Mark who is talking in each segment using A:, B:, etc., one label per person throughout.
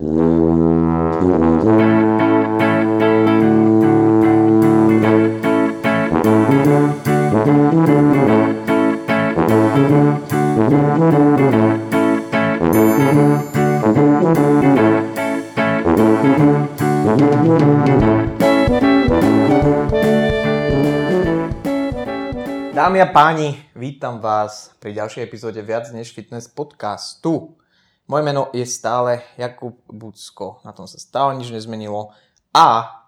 A: Dámy a páni, vítam vás pri ďalšej epizóde Viac než fitness podcastu. Moje meno je stále Jakub Bucko, na tom sa stále nič nezmenilo a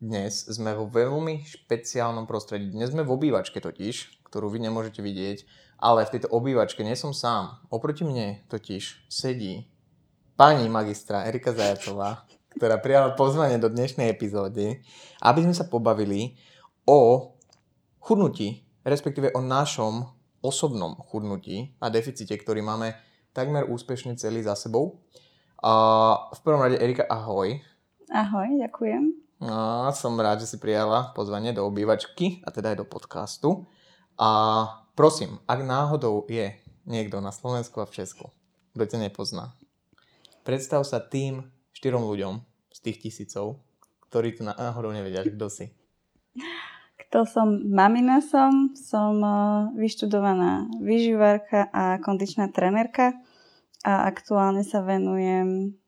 A: dnes sme vo veľmi špeciálnom prostredí. Dnes sme v obývačke totiž, ktorú vy nemôžete vidieť, ale v tejto obývačke nie som sám. Oproti mne totiž sedí pani magistra Erika Zajacová, ktorá prijala pozvanie do dnešnej epizódy, aby sme sa pobavili o chudnutí respektíve o našom osobnom chudnutí a deficite, ktorý máme takmer úspešne celý za sebou. A v prvom rade Erika, ahoj.
B: Ahoj, ďakujem.
A: A som rád, že si prijala pozvanie do obývačky a teda aj do podcastu. A prosím, ak náhodou je niekto na Slovensku a v Česku, kto ťa nepozná, predstav sa tým štyrom ľuďom z tých tisícov, ktorí tu náhodou nevedia, kto si.
B: To som, mamina som, som eh, vyštudovaná vyživárka a kondičná trenerka a aktuálne sa venujem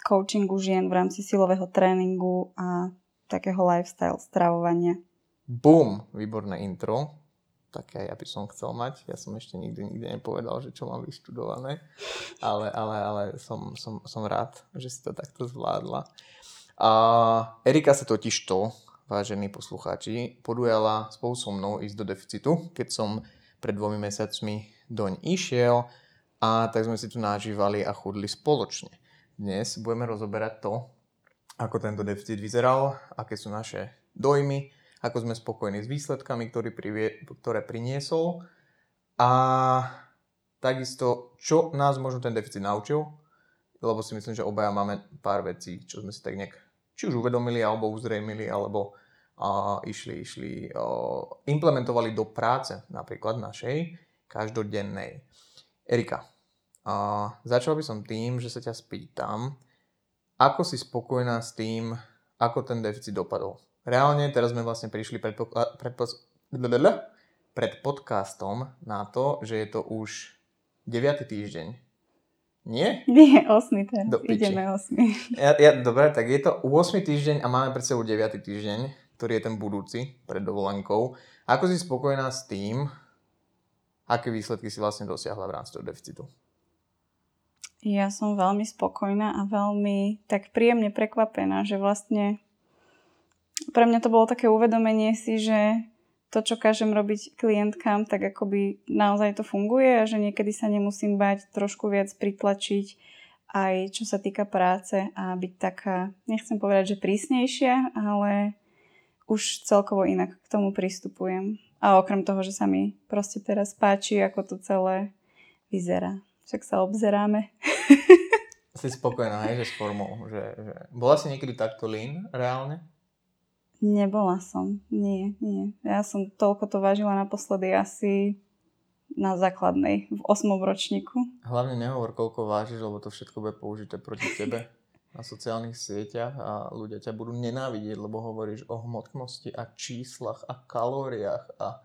B: coachingu žien v rámci silového tréningu a takého lifestyle stravovania.
A: Bum, výborné intro. Také ja by som chcel mať. Ja som ešte nikdy, nikdy nepovedal, že čo mám vyštudované, ale, ale, ale som, som, som rád, že si to takto zvládla. A Erika sa totiž to vážení poslucháči, podujala spolu so mnou ísť do deficitu, keď som pred dvomi mesiacmi doň išiel a tak sme si tu nažívali a chudli spoločne. Dnes budeme rozoberať to, ako tento deficit vyzeral, aké sú naše dojmy, ako sme spokojní s výsledkami, ktorý privie, ktoré priniesol a takisto, čo nás možno ten deficit naučil, lebo si myslím, že obaja máme pár vecí, čo sme si tak nejak či už uvedomili, alebo uzrejmili, alebo a išli, išli, o, implementovali do práce napríklad našej každodennej. Erika, a začal by som tým, že sa ťa spýtam, ako si spokojná s tým, ako ten deficit dopadol. Reálne teraz sme vlastne prišli pred, pred, pred podcastom na to, že je to už 9. týždeň nie?
B: Nie, 8 teraz. Do Ideme 8.
A: Ja, ja, dobre, tak je to 8 týždeň a máme pred sebou 9 týždeň, ktorý je ten budúci pred dovolenkou. Ako si spokojná s tým, aké výsledky si vlastne dosiahla v rámci toho deficitu?
B: Ja som veľmi spokojná a veľmi tak príjemne prekvapená, že vlastne pre mňa to bolo také uvedomenie si, že to, čo kážem robiť klientkám, tak akoby naozaj to funguje a že niekedy sa nemusím bať trošku viac pritlačiť aj čo sa týka práce a byť taká, nechcem povedať, že prísnejšia, ale už celkovo inak k tomu pristupujem. A okrem toho, že sa mi proste teraz páči, ako to celé vyzerá. Však sa obzeráme.
A: Si spokojná, hej, že s formou. Že, že... Bola si niekedy takto lean reálne?
B: Nebola som. Nie, nie. Ja som toľko to vážila naposledy asi na základnej, v 8. ročníku.
A: Hlavne nehovor, koľko vážiš, lebo to všetko bude použité proti tebe na sociálnych sieťach a ľudia ťa budú nenávidieť, lebo hovoríš o hmotnosti a číslach a kalóriách a,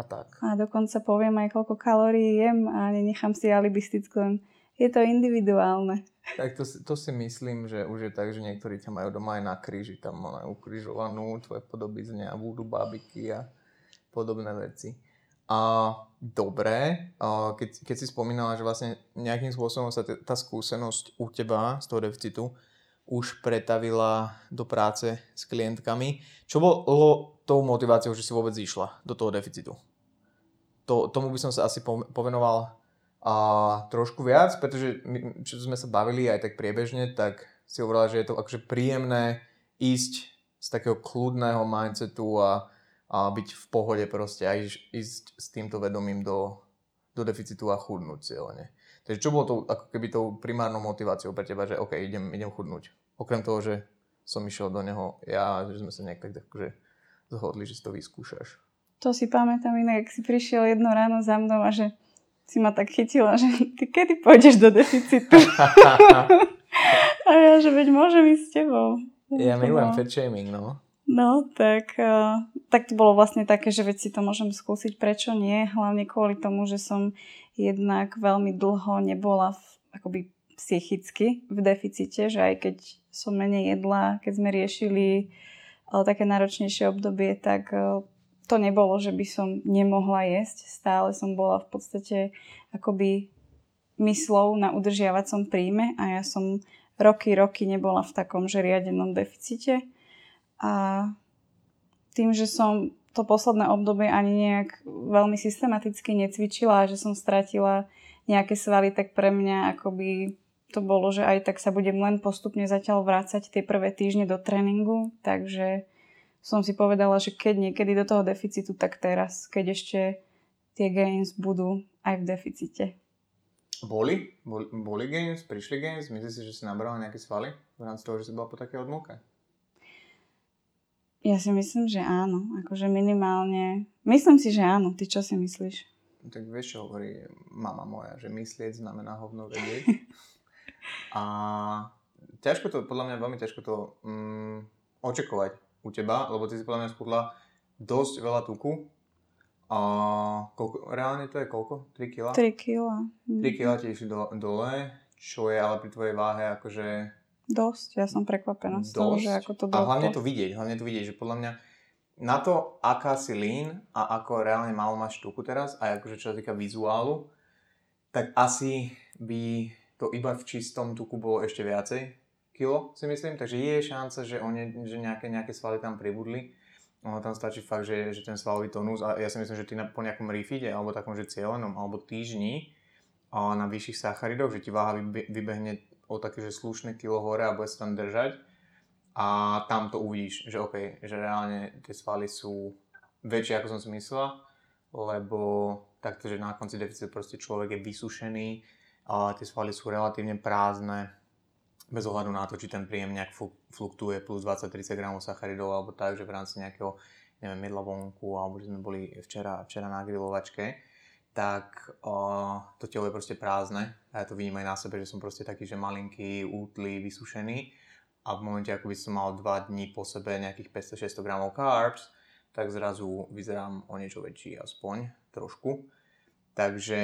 A: a tak.
B: A dokonca poviem aj, koľko kalórií jem a nenechám si alibisticky len je to individuálne.
A: Tak to, to si myslím, že už je tak, že niektorí ťa majú doma aj na kríži, tam majú ukrižovanú tvoje podobizne a vúdu babiky a podobné veci. A dobre, a keď, keď si spomínala, že vlastne nejakým spôsobom sa t- tá skúsenosť u teba z toho deficitu už pretavila do práce s klientkami. Čo bolo tou motiváciou, že si vôbec išla do toho deficitu? To, tomu by som sa asi povenoval a trošku viac, pretože my, čo sme sa bavili aj tak priebežne, tak si hovorila, že je to akože príjemné ísť z takého kľudného mindsetu a, a byť v pohode proste a ísť, ísť s týmto vedomím do, do deficitu a chudnúť cieľene. Takže čo bolo to ako keby tou primárnou motiváciou pre teba, že OK, idem, idem chudnúť. Okrem toho, že som išiel do neho ja, že sme sa nejak tak akože zhodli, že si to vyskúšaš.
B: To si pamätám inak, ak si prišiel jedno ráno za mnou a že si ma tak chytila, že ty kedy pôjdeš do deficitu? A ja, že veď môžem ísť s tebou.
A: Ja
B: To
A: milujem
B: bolo-
A: fat shaming, no.
B: No, tak, uh, tak to bolo vlastne také, že veď si to môžem skúsiť, prečo nie, hlavne kvôli tomu, že som jednak veľmi dlho nebola v, akoby psychicky v deficite, že aj keď som menej jedla, keď sme riešili uh, také náročnejšie obdobie, tak uh, to nebolo, že by som nemohla jesť. Stále som bola v podstate akoby myslou na udržiavacom príjme a ja som roky, roky nebola v takom že riadenom deficite. A tým, že som to posledné obdobie ani nejak veľmi systematicky necvičila a že som stratila nejaké svaly, tak pre mňa akoby to bolo, že aj tak sa budem len postupne zatiaľ vrácať tie prvé týždne do tréningu, takže som si povedala, že keď niekedy do toho deficitu, tak teraz, keď ešte tie gains budú aj v deficite.
A: Boli? Boli, boli gains? Prišli gains? Myslíš si, že si nabrala nejaké svaly v rámci toho, že si bola po takej odmlke?
B: Ja si myslím, že áno. Akože minimálne... Myslím si, že áno. Ty čo si myslíš?
A: Tak vieš, čo hovorí mama moja, že myslieť znamená hovno vedieť. A ťažko to, podľa mňa veľmi ťažko to mm, očakovať u teba, lebo ty si podľa mňa schudla dosť veľa tuku. A koľko, reálne to je koľko? 3 kg?
B: 3 kg.
A: 3 kg ti išli do, dole, čo je ale pri tvojej váhe akože
B: Dosť. Ja som prekvapená z toho, že ako to
A: a
B: bolo.
A: hlavne to vidieť, hlavne to vidieť, že podľa mňa na to, aká si lean a ako reálne málo máš tuku teraz, aj akože čo sa týka vizuálu, tak asi by to iba v čistom tuku bolo ešte viacej kilo, si myslím. Takže je šanca, že, one, že nejaké, nejaké svaly tam pribudli. Ono tam stačí fakt, že, že ten svalový tónus a ja si myslím, že ty na, po nejakom refide alebo takom, že cieľenom alebo týždni a na vyšších sacharidoch, že ti váha vybe- vybehne o také, že slušné kilo hore a bude sa tam držať a tam to uvidíš, že OK, že reálne tie svaly sú väčšie ako som si myslela, lebo takto, že na konci deficitu proste človek je vysušený a tie svaly sú relatívne prázdne bez ohľadu na to, či ten príjem nejak flu- fluktuje plus 20-30 gramov sacharidov alebo tak, že v rámci nejakého neviem, jedla vonku alebo že sme boli včera, včera na grilovačke, tak uh, to telo je proste prázdne a ja to vidím aj na sebe, že som proste taký, že malinký, útlý, vysušený a v momente, ako by som mal 2 dní po sebe nejakých 500-600 gramov carbs, tak zrazu vyzerám o niečo väčší aspoň, trošku. Takže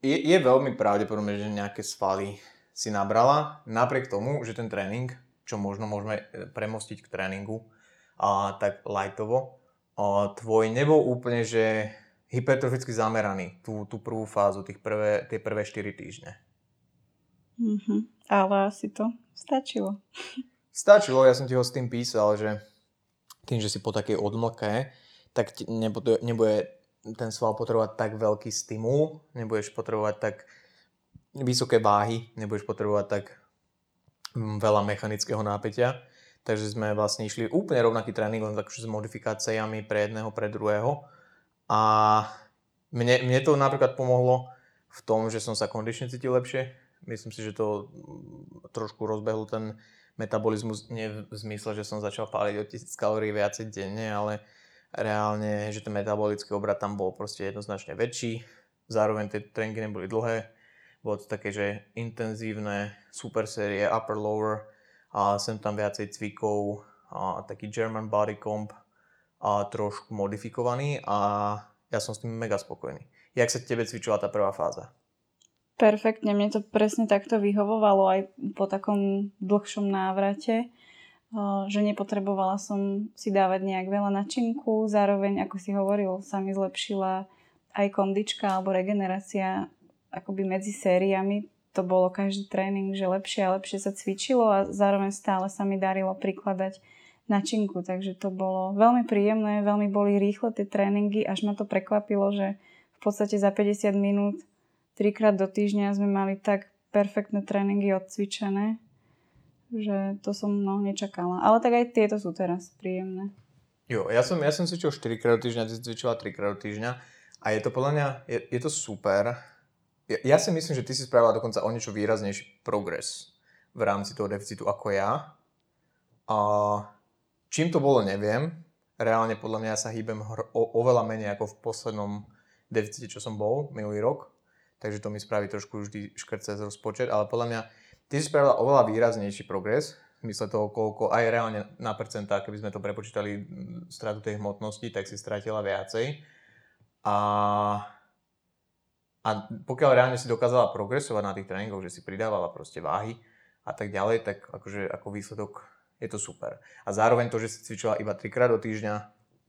A: je, je veľmi pravdepodobné, že nejaké svaly si nabrala, napriek tomu, že ten tréning, čo možno môžeme e, premostiť k tréningu, a tak lightovo, a tvoj nebol úplne, že hypertroficky zameraný tú, tú prvú fázu, tých prvé, tie prvé 4 týždne.
B: Mhm. Ale asi to stačilo.
A: Stačilo, ja som ti ho s tým písal, že tým, že si po takej odmlke, tak nebude, nebude ten sval potrebovať tak veľký stimul, nebudeš potrebovať tak vysoké váhy, nebudeš potrebovať tak mm, veľa mechanického nápetia. Takže sme vlastne išli úplne rovnaký tréning, len takže s modifikáciami pre jedného, pre druhého. A mne, mne to napríklad pomohlo v tom, že som sa kondične cítil lepšie. Myslím si, že to mm, trošku rozbehlo ten metabolizmus, nie v zmysle, že som začal páliť o 1000 kalórií viacej denne, ale reálne, že ten metabolický obrad tam bol proste jednoznačne väčší. Zároveň tie tréningy neboli dlhé. Bolo to také, že intenzívne super série, upper, lower a sem tam viacej cvikov, a taký German body comp a trošku modifikovaný a ja som s tým mega spokojný. Jak sa tebe cvičila tá prvá fáza?
B: Perfektne, mne to presne takto vyhovovalo aj po takom dlhšom návrate, že nepotrebovala som si dávať nejak veľa načinku, zároveň, ako si hovoril, sa mi zlepšila aj kondička alebo regenerácia akoby medzi sériami. To bolo každý tréning, že lepšie a lepšie sa cvičilo a zároveň stále sa mi darilo prikladať načinku, takže to bolo veľmi príjemné, veľmi boli rýchle tie tréningy, až ma to prekvapilo, že v podstate za 50 minút trikrát do týždňa sme mali tak perfektné tréningy odcvičené, že to som no, nečakala. Ale tak aj tieto sú teraz príjemné.
A: Jo, ja som, ja som cvičil 4 krát do týždňa, ty si cvičila 3 krát do týždňa a je to podľa mňa, je, je to super. Ja, ja si myslím, že ty si spravila dokonca o niečo výraznejší progres v rámci toho deficitu ako ja. A čím to bolo, neviem. Reálne podľa mňa ja sa hýbem hr- o, oveľa menej ako v poslednom deficite, čo som bol minulý rok. Takže to mi spraví trošku vždy škrt cez rozpočet, ale podľa mňa ty si spravila oveľa výraznejší progres, v mysle toho, koľko aj reálne na percentá, keby sme to prepočítali stratu tej hmotnosti, tak si stratila viacej. A, a pokiaľ reálne si dokázala progresovať na tých tréningoch, že si pridávala proste váhy a tak ďalej, tak akože ako výsledok je to super. A zároveň to, že si cvičila iba 3 krát do týždňa,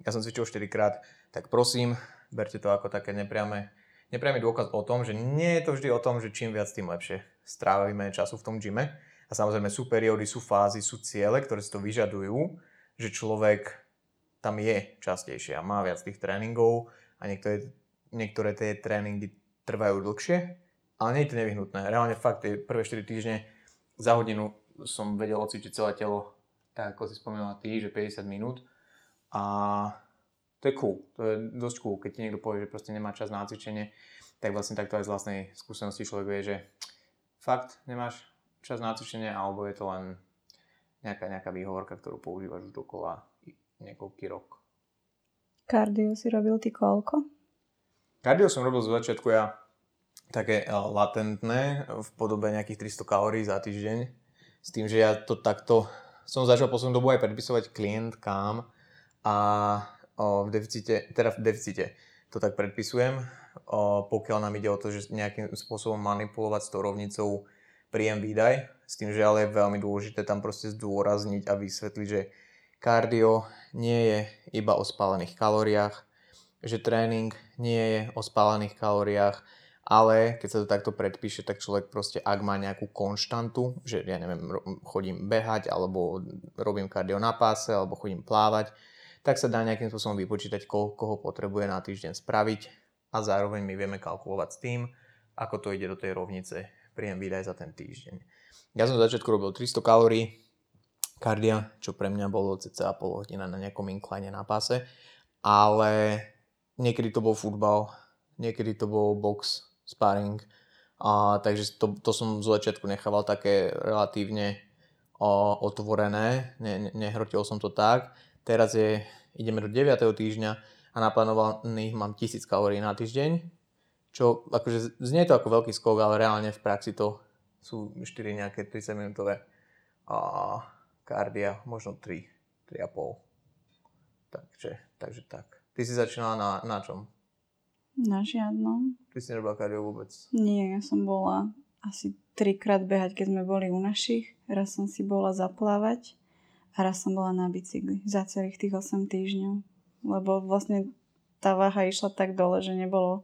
A: ja som cvičil 4 krát, tak prosím, berte to ako také nepriame, nepriamy dôkaz o tom, že nie je to vždy o tom, že čím viac, tým lepšie strávime času v tom gyme. A samozrejme sú periódy, sú fázy, sú ciele, ktoré si to vyžadujú, že človek tam je častejšie a má viac tých tréningov a niektoré, niektoré tie tréningy trvajú dlhšie, ale nie je to nevyhnutné. Reálne fakt tie prvé 4 týždne za hodinu som vedel ocvičiť celé telo, tak ako si spomínala ty, že 50 minút a to je cool, to je dosť cool, keď ti niekto povie, že proste nemá čas na cvičenie, tak vlastne takto aj z vlastnej skúsenosti človek vie, že fakt nemáš čas na cvičenie, alebo je to len nejaká, nejaká výhovorka, ktorú používaš už dokola niekoľký rok.
B: Kardio si robil ty koľko?
A: Kardio som robil z začiatku ja také eh, latentné v podobe nejakých 300 kalórií za týždeň. S tým, že ja to takto som začal poslednú dobu aj predpisovať klientkám a v deficite, teda v deficite to tak predpisujem, pokiaľ nám ide o to, že nejakým spôsobom manipulovať s tou rovnicou príjem výdaj, s tým, že ale je veľmi dôležité tam proste zdôrazniť a vysvetliť, že kardio nie je iba o spálených kalóriách, že tréning nie je o spálených kalóriách, ale keď sa to takto predpíše, tak človek proste, ak má nejakú konštantu, že ja neviem, chodím behať, alebo robím kardio na páse, alebo chodím plávať, tak sa dá nejakým spôsobom vypočítať, koľko ho potrebuje na týždeň spraviť a zároveň my vieme kalkulovať s tým, ako to ide do tej rovnice príjem výdaj za ten týždeň. Ja som v začiatku robil 300 kalórií kardia, čo pre mňa bolo cca pol hodina na nejakom incline na páse, ale niekedy to bol futbal, niekedy to bol box, sparring, a, takže to, to som z začiatku nechával také relatívne o, otvorené, ne, ne, nehrotil som to tak. Teraz je, ideme do 9. týždňa a naplánovaných mám 1000 kalórií na týždeň, čo akože znie to ako veľký skok, ale reálne v praxi to sú 4 nejaké 30 minútové a kardia, možno 3, 3,5. Takže, takže tak. Ty si začínala na, na čom?
B: Na žiadnom.
A: Ty si nerobila kardio vôbec?
B: Nie, ja som bola asi trikrát behať, keď sme boli u našich. Raz som si bola zaplávať a raz som bola na bicykli za celých tých 8 týždňov. Lebo vlastne tá váha išla tak dole, že nebolo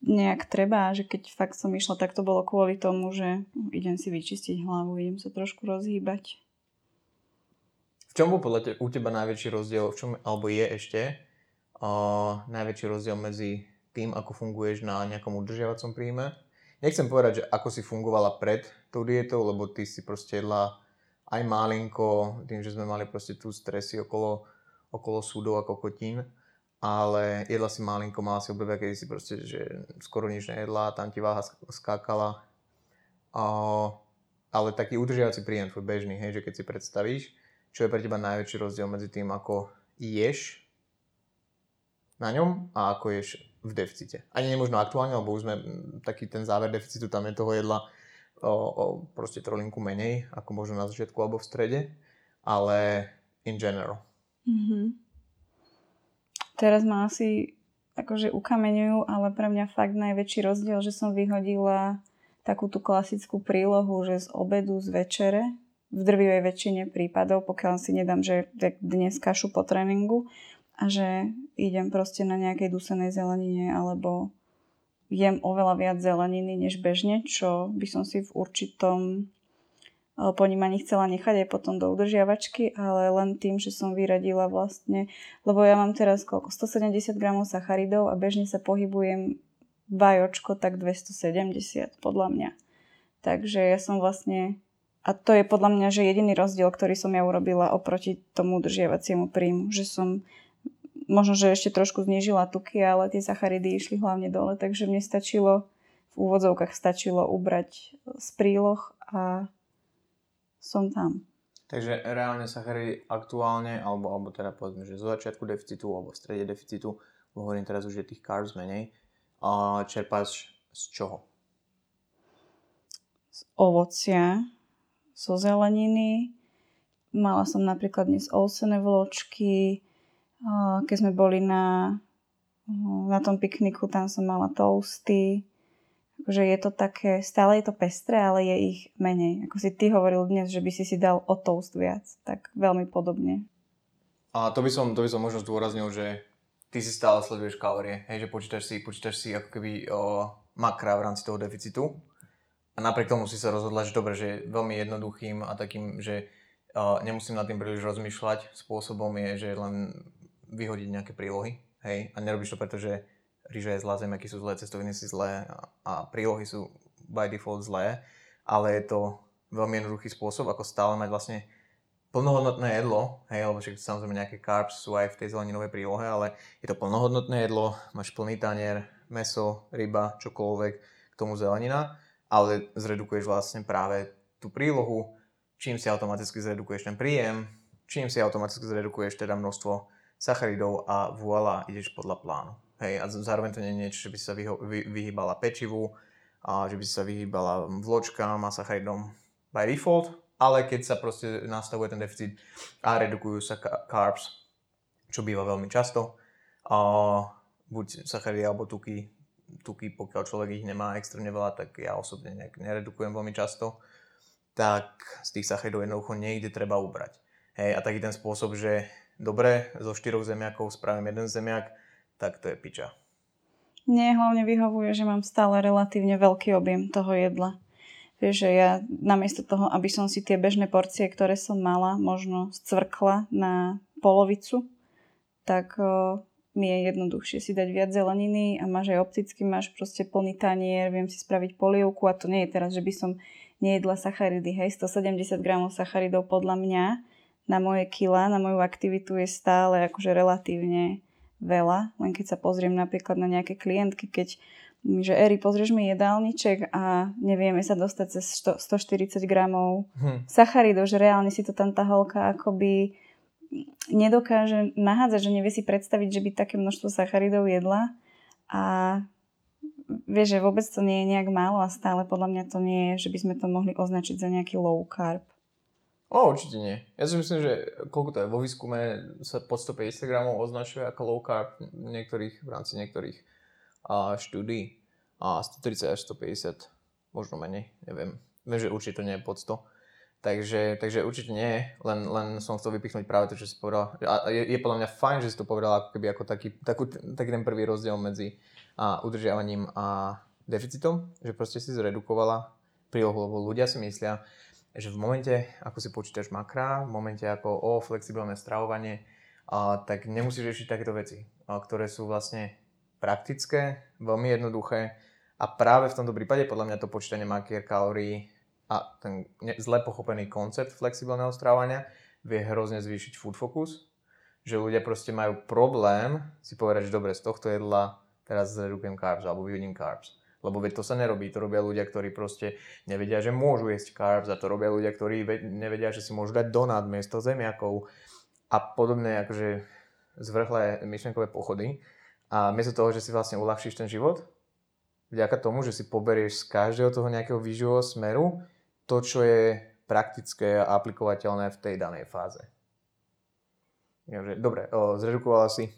B: nejak treba, že keď fakt som išla, tak to bolo kvôli tomu, že idem si vyčistiť hlavu, idem sa trošku rozhýbať.
A: V čom bol podľa te, u teba najväčší rozdiel, v čom, alebo je ešte najväčší rozdiel medzi tým, ako funguješ na nejakom udržiavacom príjme? Nechcem povedať, že ako si fungovala pred tou dietou, lebo ty si proste jedla aj malinko, tým, že sme mali proste tu stresy okolo, okolo súdov a kokotín ale jedla si malinko, mala si obdobia, kedy si proste, že skoro nič nejedla, tam ti váha skákala. A, ale taký udržiavací príjem tvoj bežný, hej, že keď si predstavíš, čo je pre teba najväčší rozdiel medzi tým, ako ješ na ňom a ako ješ v deficite. Ani nemožno aktuálne, lebo už sme taký ten záver deficitu, tam je toho jedla o, o proste trolinku menej, ako možno na začiatku alebo v strede, ale in general. Mm-hmm.
B: Teraz ma asi akože ukameňujú, ale pre mňa fakt najväčší rozdiel, že som vyhodila takú tú klasickú prílohu, že z obedu, z večere, v drvivej väčšine prípadov, pokiaľ si nedám, že dnes kašu po tréningu a že idem proste na nejakej dusenej zelenine alebo jem oveľa viac zeleniny než bežne, čo by som si v určitom ponímaní chcela nechať aj potom do udržiavačky, ale len tým, že som vyradila vlastne, lebo ja mám teraz koľko, 170 gramov sacharidov a bežne sa pohybujem vajočko tak 270 podľa mňa. Takže ja som vlastne, a to je podľa mňa, že jediný rozdiel, ktorý som ja urobila oproti tomu udržiavaciemu príjmu, že som možno, že ešte trošku znížila tuky, ale tie sacharidy išli hlavne dole, takže mne stačilo, v úvodzovkách stačilo ubrať z príloh a som tam.
A: Takže reálne sacharidy aktuálne, alebo, alebo teda povedzme, že zo začiatku deficitu alebo v strede deficitu, hovorím teraz už je tých carbs menej, a čerpáš z čoho?
B: z ovocia, zo zeleniny. Mala som napríklad dnes ovsené vločky. Keď sme boli na, na tom pikniku, tam som mala toasty. Akože je to také, stále je to pestré, ale je ich menej. Ako si ty hovoril dnes, že by si si dal o toast viac, tak veľmi podobne.
A: A to by som, to by som možno zdôraznil, že ty si stále sleduješ kalórie, hej, že počítaš si, počítaš si ako keby o makra v rámci toho deficitu. A napriek tomu si sa rozhodla, že dobre, že veľmi jednoduchým a takým, že uh, nemusím nad tým príliš rozmýšľať spôsobom je, že len vyhodiť nejaké prílohy, hej, a nerobíš to preto, že rýža je zlá, zemiaky sú zlé, cestoviny sú zlé a prílohy sú by default zlé, ale je to veľmi jednoduchý spôsob, ako stále mať vlastne plnohodnotné jedlo, hej, lebo však samozrejme nejaké carbs sú aj v tej zeleninovej prílohe, ale je to plnohodnotné jedlo, máš plný tanier, meso, ryba, čokoľvek, k tomu zelenina, ale zredukuješ vlastne práve tú prílohu, čím si automaticky zredukuješ ten príjem, čím si automaticky zredukuješ teda množstvo sacharidov a voilà, ideš podľa plánu. Hej, a zároveň to nie je niečo, že by sa vyho- vy- vyhýbala pečivu, a že by sa vyhýbala vločkám a sacharidom by default, ale keď sa proste nastavuje ten deficit a redukujú sa carbs, čo býva veľmi často, a buď sacharidy alebo tuky, tuky, pokiaľ človek ich nemá extrémne veľa, tak ja osobne nejak neredukujem veľmi často, tak z tých sacharidov jednoducho niekde treba ubrať. Hej, a taký ten spôsob, že dobre, zo štyroch zemiakov spravím jeden zemiak, tak to je piča.
B: Mne hlavne vyhovuje, že mám stále relatívne veľký objem toho jedla. Vieš, že ja namiesto toho, aby som si tie bežné porcie, ktoré som mala, možno scvrkla na polovicu, tak o, mi je jednoduchšie si dať viac zeleniny a máš aj opticky, máš proste plný tanier, viem si spraviť polievku a to nie je teraz, že by som nejedla sacharidy. Hej, 170 gramov sacharidov podľa mňa na moje kila, na moju aktivitu je stále akože relatívne veľa. Len keď sa pozriem napríklad na nejaké klientky, keď že Eri, pozrieš mi jedálniček a nevieme sa dostať cez 100, 140 gramov hm. sacharidov, že reálne si to tam tá holka akoby nedokáže nahádzať, že nevie si predstaviť, že by také množstvo sacharidov jedla a vieš, že vôbec to nie je nejak málo a stále podľa mňa to nie je, že by sme to mohli označiť za nejaký low carb.
A: O, určite nie. Ja si myslím, že koľko to je, vo výskume sa pod 150 gramov označuje ako low carb niektorých, v rámci niektorých a štúdií a 130 až 150, možno menej, neviem. Viem, že určite to nie je pod 100. Takže, takže určite nie, len, len som chcel vypichnúť práve to, čo si povedal. A je, je podľa mňa fajn, že si to povedal ako keby ako taký, takú, taký ten prvý rozdiel medzi a, udržiavaním a deficitom, že proste si zredukovala prílohu, lebo ľudia si myslia, že v momente, ako si počítaš makra, v momente ako o flexibilné stravovanie, a, tak nemusíš riešiť takéto veci, a, ktoré sú vlastne praktické, veľmi jednoduché a práve v tomto prípade podľa mňa to počítanie makier kalórií a ten zle pochopený koncept flexibilného strávania vie hrozne zvýšiť food focus, že ľudia proste majú problém si povedať, že dobre, z tohto jedla teraz zredukujem carbs alebo vyhodím carbs. Lebo veď to sa nerobí, to robia ľudia, ktorí proste nevedia, že môžu jesť carbs a to robia ľudia, ktorí nevedia, že si môžu dať donát miesto zemiakov a podobné akože zvrhlé myšlenkové pochody. A miesto toho, že si vlastne uľahčíš ten život, vďaka tomu, že si poberieš z každého toho nejakého výživového smeru to, čo je praktické a aplikovateľné v tej danej fáze. Dobre, zredukovala si,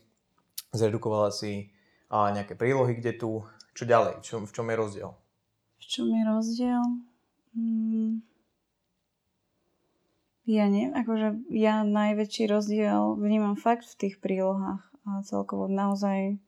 A: zredukovala si nejaké prílohy, kde tu, čo ďalej, čo, v čom je rozdiel?
B: V čom je rozdiel? Hmm. Ja neviem, akože ja najväčší rozdiel vnímam fakt v tých prílohách a celkovo naozaj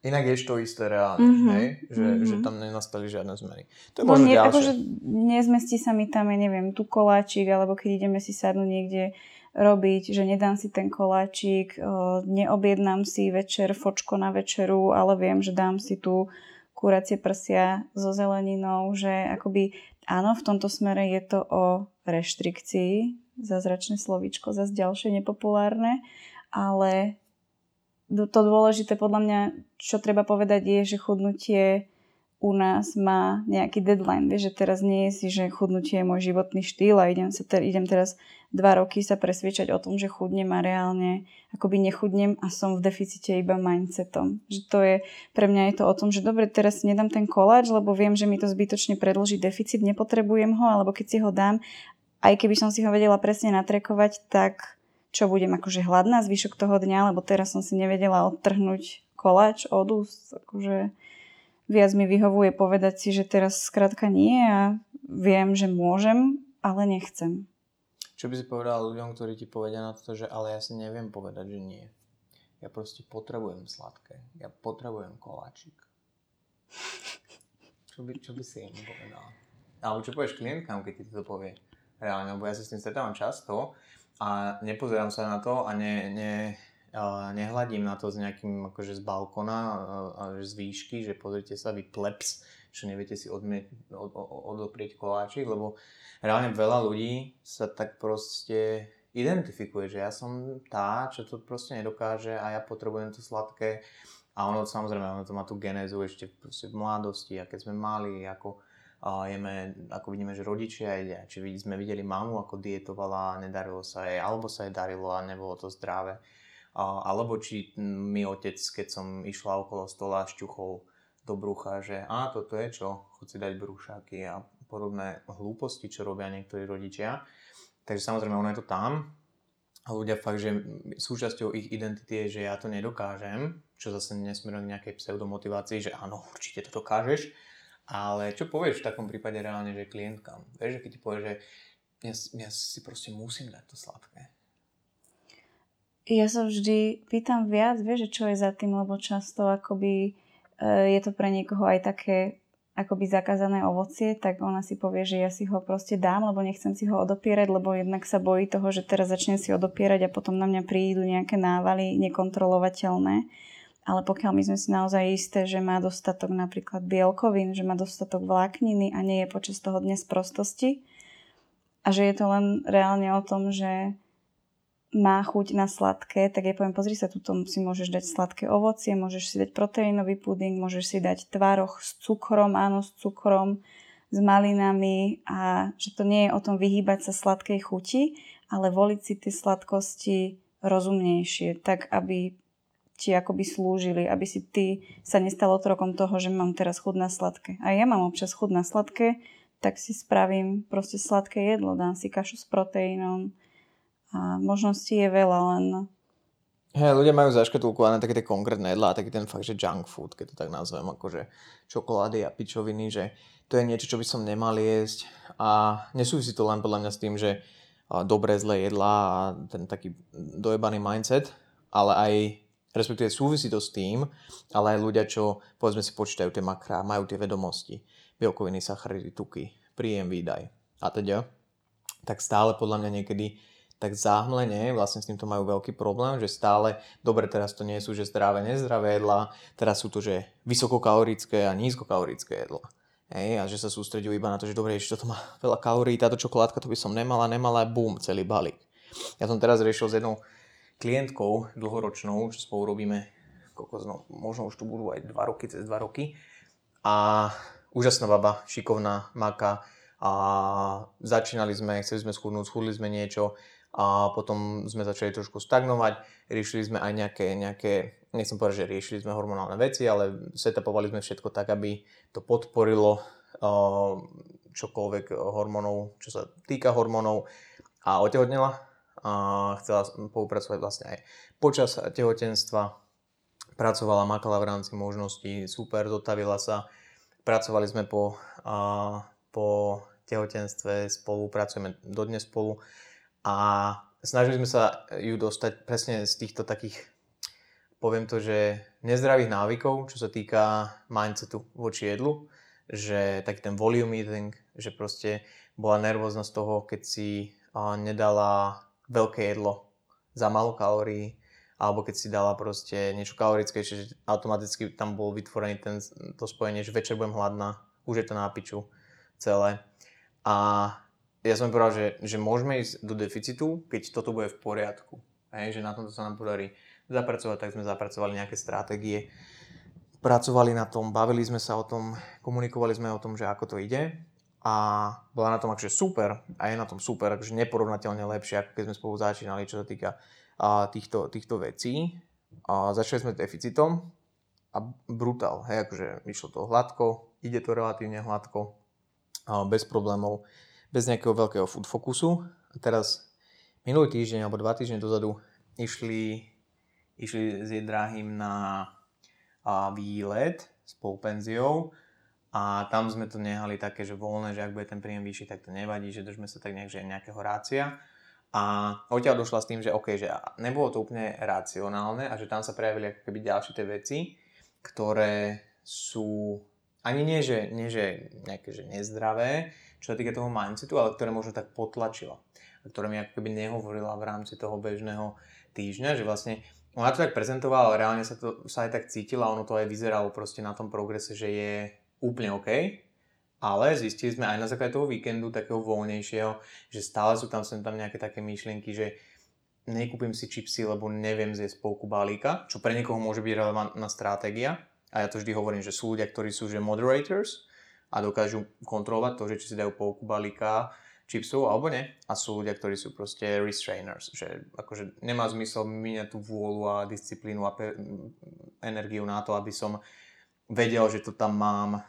A: Inak je to isté reálne, mm-hmm. hej? Že, mm-hmm. že tam nenastali žiadne zmeny. To je no,
B: nie, akože nezmestí sa mi tam, ja neviem, tu koláčik, alebo keď ideme si sadnúť niekde robiť, že nedám si ten koláčik, neobjednám si večer fočko na večeru, ale viem, že dám si tu kuracie prsia so zeleninou, že akoby áno, v tomto smere je to o reštrikcii, zázračné slovíčko, zase ďalšie nepopulárne, ale to dôležité podľa mňa, čo treba povedať je, že chudnutie u nás má nejaký deadline, vieš, že teraz nie je si, že chudnutie je môj životný štýl a idem, sa te, idem teraz dva roky sa presviečať o tom, že chudnem a reálne akoby nechudnem a som v deficite iba mindsetom. Že to je, pre mňa je to o tom, že dobre, teraz si nedám ten koláč, lebo viem, že mi to zbytočne predlží deficit, nepotrebujem ho, alebo keď si ho dám, aj keby som si ho vedela presne natrekovať, tak čo budem akože hladná zvyšok toho dňa, lebo teraz som si nevedela odtrhnúť koláč od úst, akože viac mi vyhovuje povedať si, že teraz skrátka nie a viem, že môžem, ale nechcem.
A: Čo by si povedal ľuďom, ktorí ti povedia na to, že ale ja si neviem povedať, že nie. Ja proste potrebujem sladké. Ja potrebujem koláčik. Čo by, čo by si im povedal? Alebo čo povieš klientkám, keď ti to povie? Reálne, lebo ja sa s tým stretávam často a nepozerám sa na to a ne, ne, nehľadím na to s nejakým akože z balkona a z výšky, že pozrite sa vy plebs, že neviete si odmieť, od, odoprieť koláčik, lebo reálne veľa ľudí sa tak proste identifikuje, že ja som tá, čo to proste nedokáže a ja potrebujem to sladké. A ono samozrejme, ono to má tú genézu ešte v mladosti a keď sme mali, ako uh, jeme, ako vidíme, že rodičia jedia, či sme videli mamu, ako dietovala a nedarilo sa jej, alebo sa jej darilo a nebolo to zdravé alebo či mi otec, keď som išla okolo stola, šťuchol do brucha, že a toto je čo, chod si dať brúšaky a podobné hlúposti, čo robia niektorí rodičia. Takže samozrejme ono je to tam a ľudia fakt, že súčasťou ich identity je, že ja to nedokážem, čo zase nesmerujem k nejakej pseudomotivácii, že áno, určite to dokážeš, ale čo povieš v takom prípade reálne, že klientkám? Vieš, keď ti povieš, že ja, ja si proste musím dať to sladké
B: ja sa vždy pýtam viac, vieš, čo je za tým, lebo často akoby e, je to pre niekoho aj také akoby zakázané ovocie, tak ona si povie, že ja si ho proste dám, lebo nechcem si ho odopierať, lebo jednak sa bojí toho, že teraz začnem si odopierať a potom na mňa prídu nejaké návaly nekontrolovateľné. Ale pokiaľ my sme si naozaj isté, že má dostatok napríklad bielkovín, že má dostatok vlákniny a nie je počas toho dnes prostosti a že je to len reálne o tom, že má chuť na sladké, tak ja poviem, pozri sa, tuto si môžeš dať sladké ovocie, môžeš si dať proteínový puding, môžeš si dať tvároch s cukrom, áno, s cukrom, s malinami a že to nie je o tom vyhýbať sa sladkej chuti, ale voliť si tie sladkosti rozumnejšie, tak aby ti akoby slúžili, aby si ty sa nestal otrokom toho, že mám teraz chud na sladké. A ja mám občas chud na sladké, tak si spravím proste sladké jedlo, dám si kašu s proteínom, a možností je veľa, len...
A: Hej, ľudia majú zaškatulkované také tie konkrétne jedlá, taký ten fakt, že junk food, keď to tak nazvem, akože čokolády a pičoviny, že to je niečo, čo by som nemal jesť. A nesúvisí to len podľa mňa s tým, že dobré, zlé jedlá a ten taký dojebaný mindset, ale aj respektíve súvisí to s tým, ale aj ľudia, čo povedzme si počítajú tie makrá, majú tie vedomosti, bielkoviny, sacharidy, tuky, príjem, výdaj a teda, tak stále podľa mňa niekedy tak záhmlenie, vlastne s týmto majú veľký problém, že stále, dobre, teraz to nie sú, že zdravé, nezdravé jedlá, teraz sú to, že vysokokalorické a nízkokalorické jedlá. Hej, a že sa sústredujú iba na to, že dobre, ešte toto má veľa kalórií, táto čokoládka to by som nemala, nemala, bum, celý balík. Ja som teraz riešil s jednou klientkou dlhoročnou, čo spolu robíme, no, možno už tu budú aj 2 roky, cez 2 roky. A úžasná baba, šikovná, maka. A začínali sme, chceli sme schudnúť, schudli sme niečo, a potom sme začali trošku stagnovať, riešili sme aj nejaké, nejaké nechcem povedať, že riešili sme hormonálne veci, ale setupovali sme všetko tak, aby to podporilo čokoľvek hormónov, čo sa týka hormónov a otehotnela. A chcela spolupracovať vlastne aj počas tehotenstva, pracovala, makala v rámci možností, super, zotavila sa, pracovali sme po, a, po tehotenstve, spolupracujeme dodnes spolu a snažili sme sa ju dostať presne z týchto takých, poviem to, že nezdravých návykov, čo sa týka mindsetu voči jedlu, že taký ten volume eating, že proste bola nervózna z toho, keď si nedala veľké jedlo za málo kalórií, alebo keď si dala proste niečo kalorické, čiže automaticky tam bol vytvorený ten, to spojenie, že večer budem hladná, už je to na celé. A ja som povedal, že, že môžeme ísť do deficitu, keď toto bude v poriadku. Hej, že na tomto sa nám podarí zapracovať, tak sme zapracovali nejaké stratégie. pracovali na tom, bavili sme sa o tom, komunikovali sme o tom, že ako to ide a bola na tom akože super a je na tom super, akože neporovnateľne lepšie, ako keď sme spolu začínali, čo sa týka a, týchto, týchto vecí. A začali sme deficitom a brutál, hej, akože išlo to hladko, ide to relatívne hladko, a bez problémov, bez nejakého veľkého food fokusu. A teraz minulý týždeň alebo dva týždne dozadu išli, išli s Jedráhym na a, výlet s poupenziou a tam sme to nehali také, že voľné, že ak bude ten príjem vyšší, tak to nevadí, že držme sa tak nejak, že nejakého rácia. A odtiaľ došla s tým, že OK, že nebolo to úplne racionálne a že tam sa prejavili ako keby ďalšie tie veci, ktoré sú ani nie, že, nie, že nejaké že nezdravé, čo sa týka toho mindsetu, ale ktoré možno tak potlačila. A ktoré mi ako keby nehovorila v rámci toho bežného týždňa, že vlastne ona to tak prezentovala, ale reálne sa, to, sa aj tak cítila, ono to aj vyzeralo proste na tom progrese, že je úplne OK, ale zistili sme aj na základe toho víkendu takého voľnejšieho, že stále sú tam sem tam nejaké také myšlienky, že nekúpim si čipsy, lebo neviem zjesť polku balíka, čo pre niekoho môže byť relevantná stratégia. A ja to vždy hovorím, že sú ľudia, ktorí sú že moderators a dokážu kontrolovať to, že či si dajú polku balíka čipsov alebo nie. A sú ľudia, ktorí sú proste restrainers, že akože nemá zmysel míňať tú vôľu a disciplínu a pe- energiu na to, aby som vedel, že to tam mám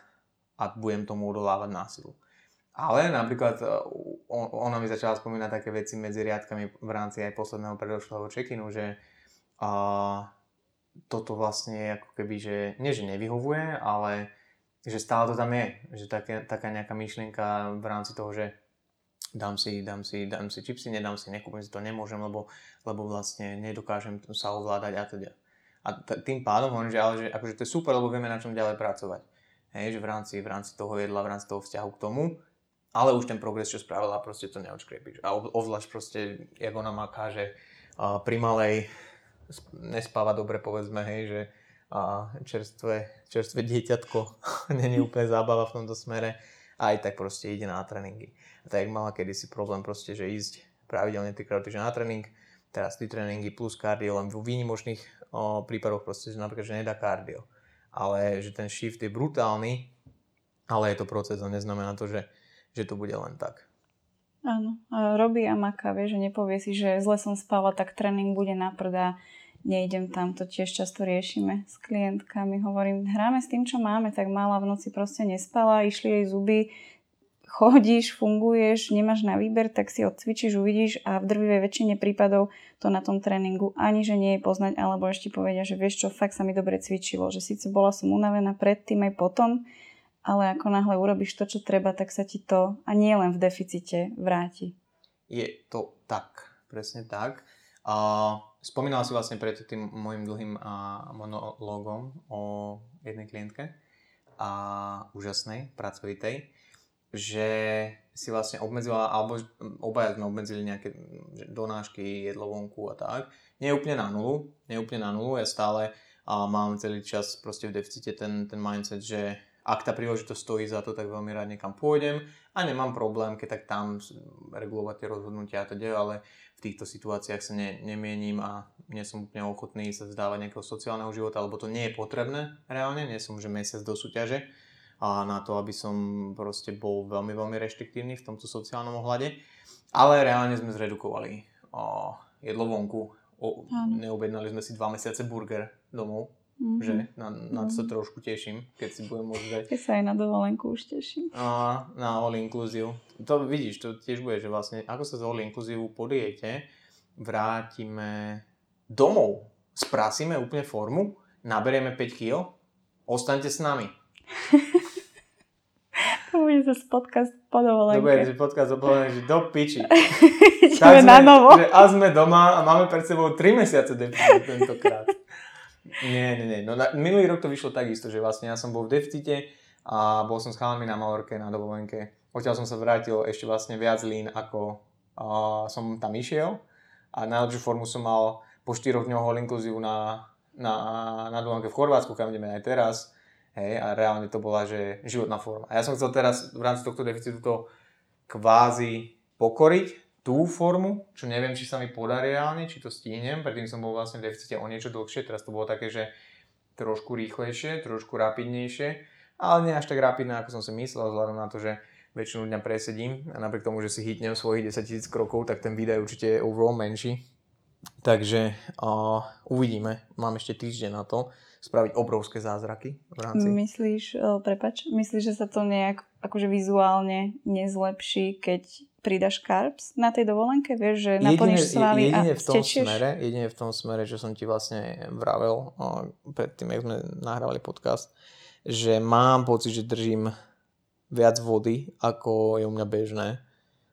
A: a budem tomu odolávať násilu. Ale napríklad e, ona mi začala spomínať také veci medzi riadkami v rámci aj posledného predošlého check-inu, že a, toto vlastne ako keby, že nie že nevyhovuje, ale že stále to tam je. Že také, taká nejaká myšlienka v rámci toho, že dám si, dám si, dám si čipsy, nedám si, nekúpim si to, nemôžem, lebo, lebo vlastne nedokážem sa ovládať a teda. A t- tým pádom hovorím, že, ale že akože to je super, lebo vieme na čom ďalej pracovať. Hej, že v rámci, v rámci toho jedla, v rámci toho vzťahu k tomu, ale už ten progres, čo spravila, proste to neodškriepíš. A ovlášť proste, jak ona maká, že pri malej nespáva dobre, povedzme, hej, že a čerstvé, čerstvé dieťatko není úplne zábava v tomto smere a aj tak proste ide na tréningy. A tak mala kedysi problém proste, že ísť pravidelne trikrát na tréning, teraz tri tréningy plus kardio, len v výnimočných o, prípadoch proste, že napríklad, že nedá kardio. Ale že ten shift je brutálny, ale je to proces a neznamená to, že že to bude len tak.
B: Áno, robí a maká, vie, že nepovie si, že zle som spala, tak tréning bude na a nejdem tam, to tiež často riešime s klientkami. Hovorím, hráme s tým, čo máme, tak mala v noci proste nespala, išli jej zuby, chodíš, funguješ, nemáš na výber, tak si odcvičíš, uvidíš a v drvivej väčšine prípadov to na tom tréningu ani že nie je poznať, alebo ešte povedia, že vieš čo, fakt sa mi dobre cvičilo, že síce bola som unavená predtým aj potom, ale ako náhle urobíš to, čo treba, tak sa ti to, a nie len v deficite, vráti.
A: Je to tak, presne tak. Uh, spomínala si vlastne pred tým môjim dlhým monológom o jednej klientke a úžasnej, pracovitej, že si vlastne obmedzila, alebo obaja sme obmedzili nejaké donášky, jedlo vonku a tak. Nie úplne na nulu, nie úplne na nulu, ja stále uh, mám celý čas proste v deficite ten, ten mindset, že ak tá príležitosť stojí za to, tak veľmi rád niekam pôjdem a nemám problém, keď tak tam regulovať tie rozhodnutia a teda, ale v týchto situáciách sa ne, nemienim a nie som úplne ochotný sa vzdávať nejakého sociálneho života, lebo to nie je potrebné reálne, nie som že mesiac do súťaže a na to, aby som proste bol veľmi, veľmi reštriktívny v tomto sociálnom ohľade. Ale reálne sme zredukovali o, jedlo vonku. O, neobjednali sme si dva mesiace burger domov Mm-hmm. Že na, na to sa mhm. trošku teším, keď si budem môcť dať.
B: Keď sa aj na dovolenku už teším.
A: A na all inclusive. To vidíš, to tiež bude, že vlastne ako sa z all inclusive podijete, vrátime domov, sprasíme úplne formu, naberieme 5 kg, ostaňte s nami.
B: to bude zase podcast po dovolenke.
A: Dobre, že podcast o dovolenke, že do piči.
B: tak sme, na novo.
A: Že a sme doma a máme pred sebou 3 mesiace tentokrát. Nie, nie, nie. No, minulý rok to vyšlo takisto, že vlastne ja som bol v deficite a bol som s chalami na Malorke na dovolenke. Odtiaľ som sa vrátil ešte vlastne viac lín, ako uh, som tam išiel. A najlepšiu formu som mal po 4 dňoch all inclusive na, na, na dovolenke v Chorvátsku, kam ideme aj teraz. Hej, a reálne to bola, že životná forma. A ja som chcel teraz v rámci tohto deficitu to kvázi pokoriť, tú formu, čo neviem, či sa mi podarí reálne, či to stínem, predtým som bol vlastne v deficite o niečo dlhšie, teraz to bolo také, že trošku rýchlejšie, trošku rapidnejšie, ale nie až tak rapidné, ako som si myslel, vzhľadom na to, že väčšinu dňa presedím a napriek tomu, že si hitnem svojich 10 000 krokov, tak ten výdaj určite je overall menší. Takže uh, uvidíme, mám ešte týždeň na to spraviť obrovské zázraky v rámci.
B: Myslíš, uh, prepač, myslíš, že sa to nejak akože vizuálne nezlepší, keď pridaš carbs na tej dovolenke? Vieš, že naplníš svaly
A: jedine
B: a
A: v tom
B: stečieš?
A: smere, jedine v tom smere, že som ti vlastne vravel predtým, jak sme nahrávali podcast, že mám pocit, že držím viac vody, ako je u mňa bežné.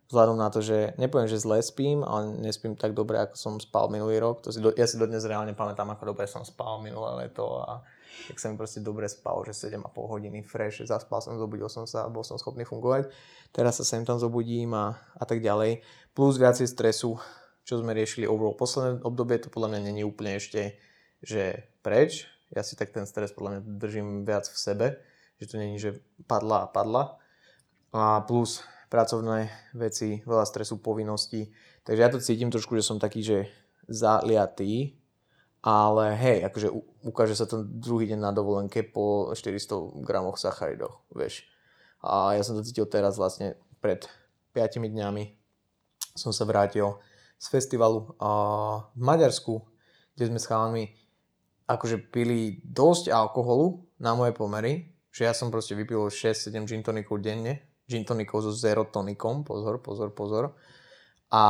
A: Vzhľadom na to, že nepoviem, že zle spím, ale nespím tak dobre, ako som spal minulý rok. To si do, ja si dodnes reálne pamätám, ako dobre som spal minulé leto a tak sa mi proste dobre spal, že 7,5 hodiny fresh, zaspal som, zobudil som sa bol som schopný fungovať. Teraz sa sem tam zobudím a, a tak ďalej. Plus viacej stresu, čo sme riešili overall. Posledné obdobie to podľa mňa není úplne ešte že preč. Ja si tak ten stres podľa mňa držím viac v sebe, že to není, že padla a padla. A plus pracovné veci, veľa stresu, povinností. Takže ja to cítim trošku, že som taký, že zaliatý, ale hej, akože ukáže sa to druhý deň na dovolenke po 400 gramoch sacharidoch, vieš. A ja som to cítil teraz vlastne pred 5 dňami som sa vrátil z festivalu v Maďarsku, kde sme s chalami akože pili dosť alkoholu na moje pomery, že ja som proste vypil 6-7 gin tonikov denne, gin tonikov so zero tonikom, pozor, pozor, pozor. A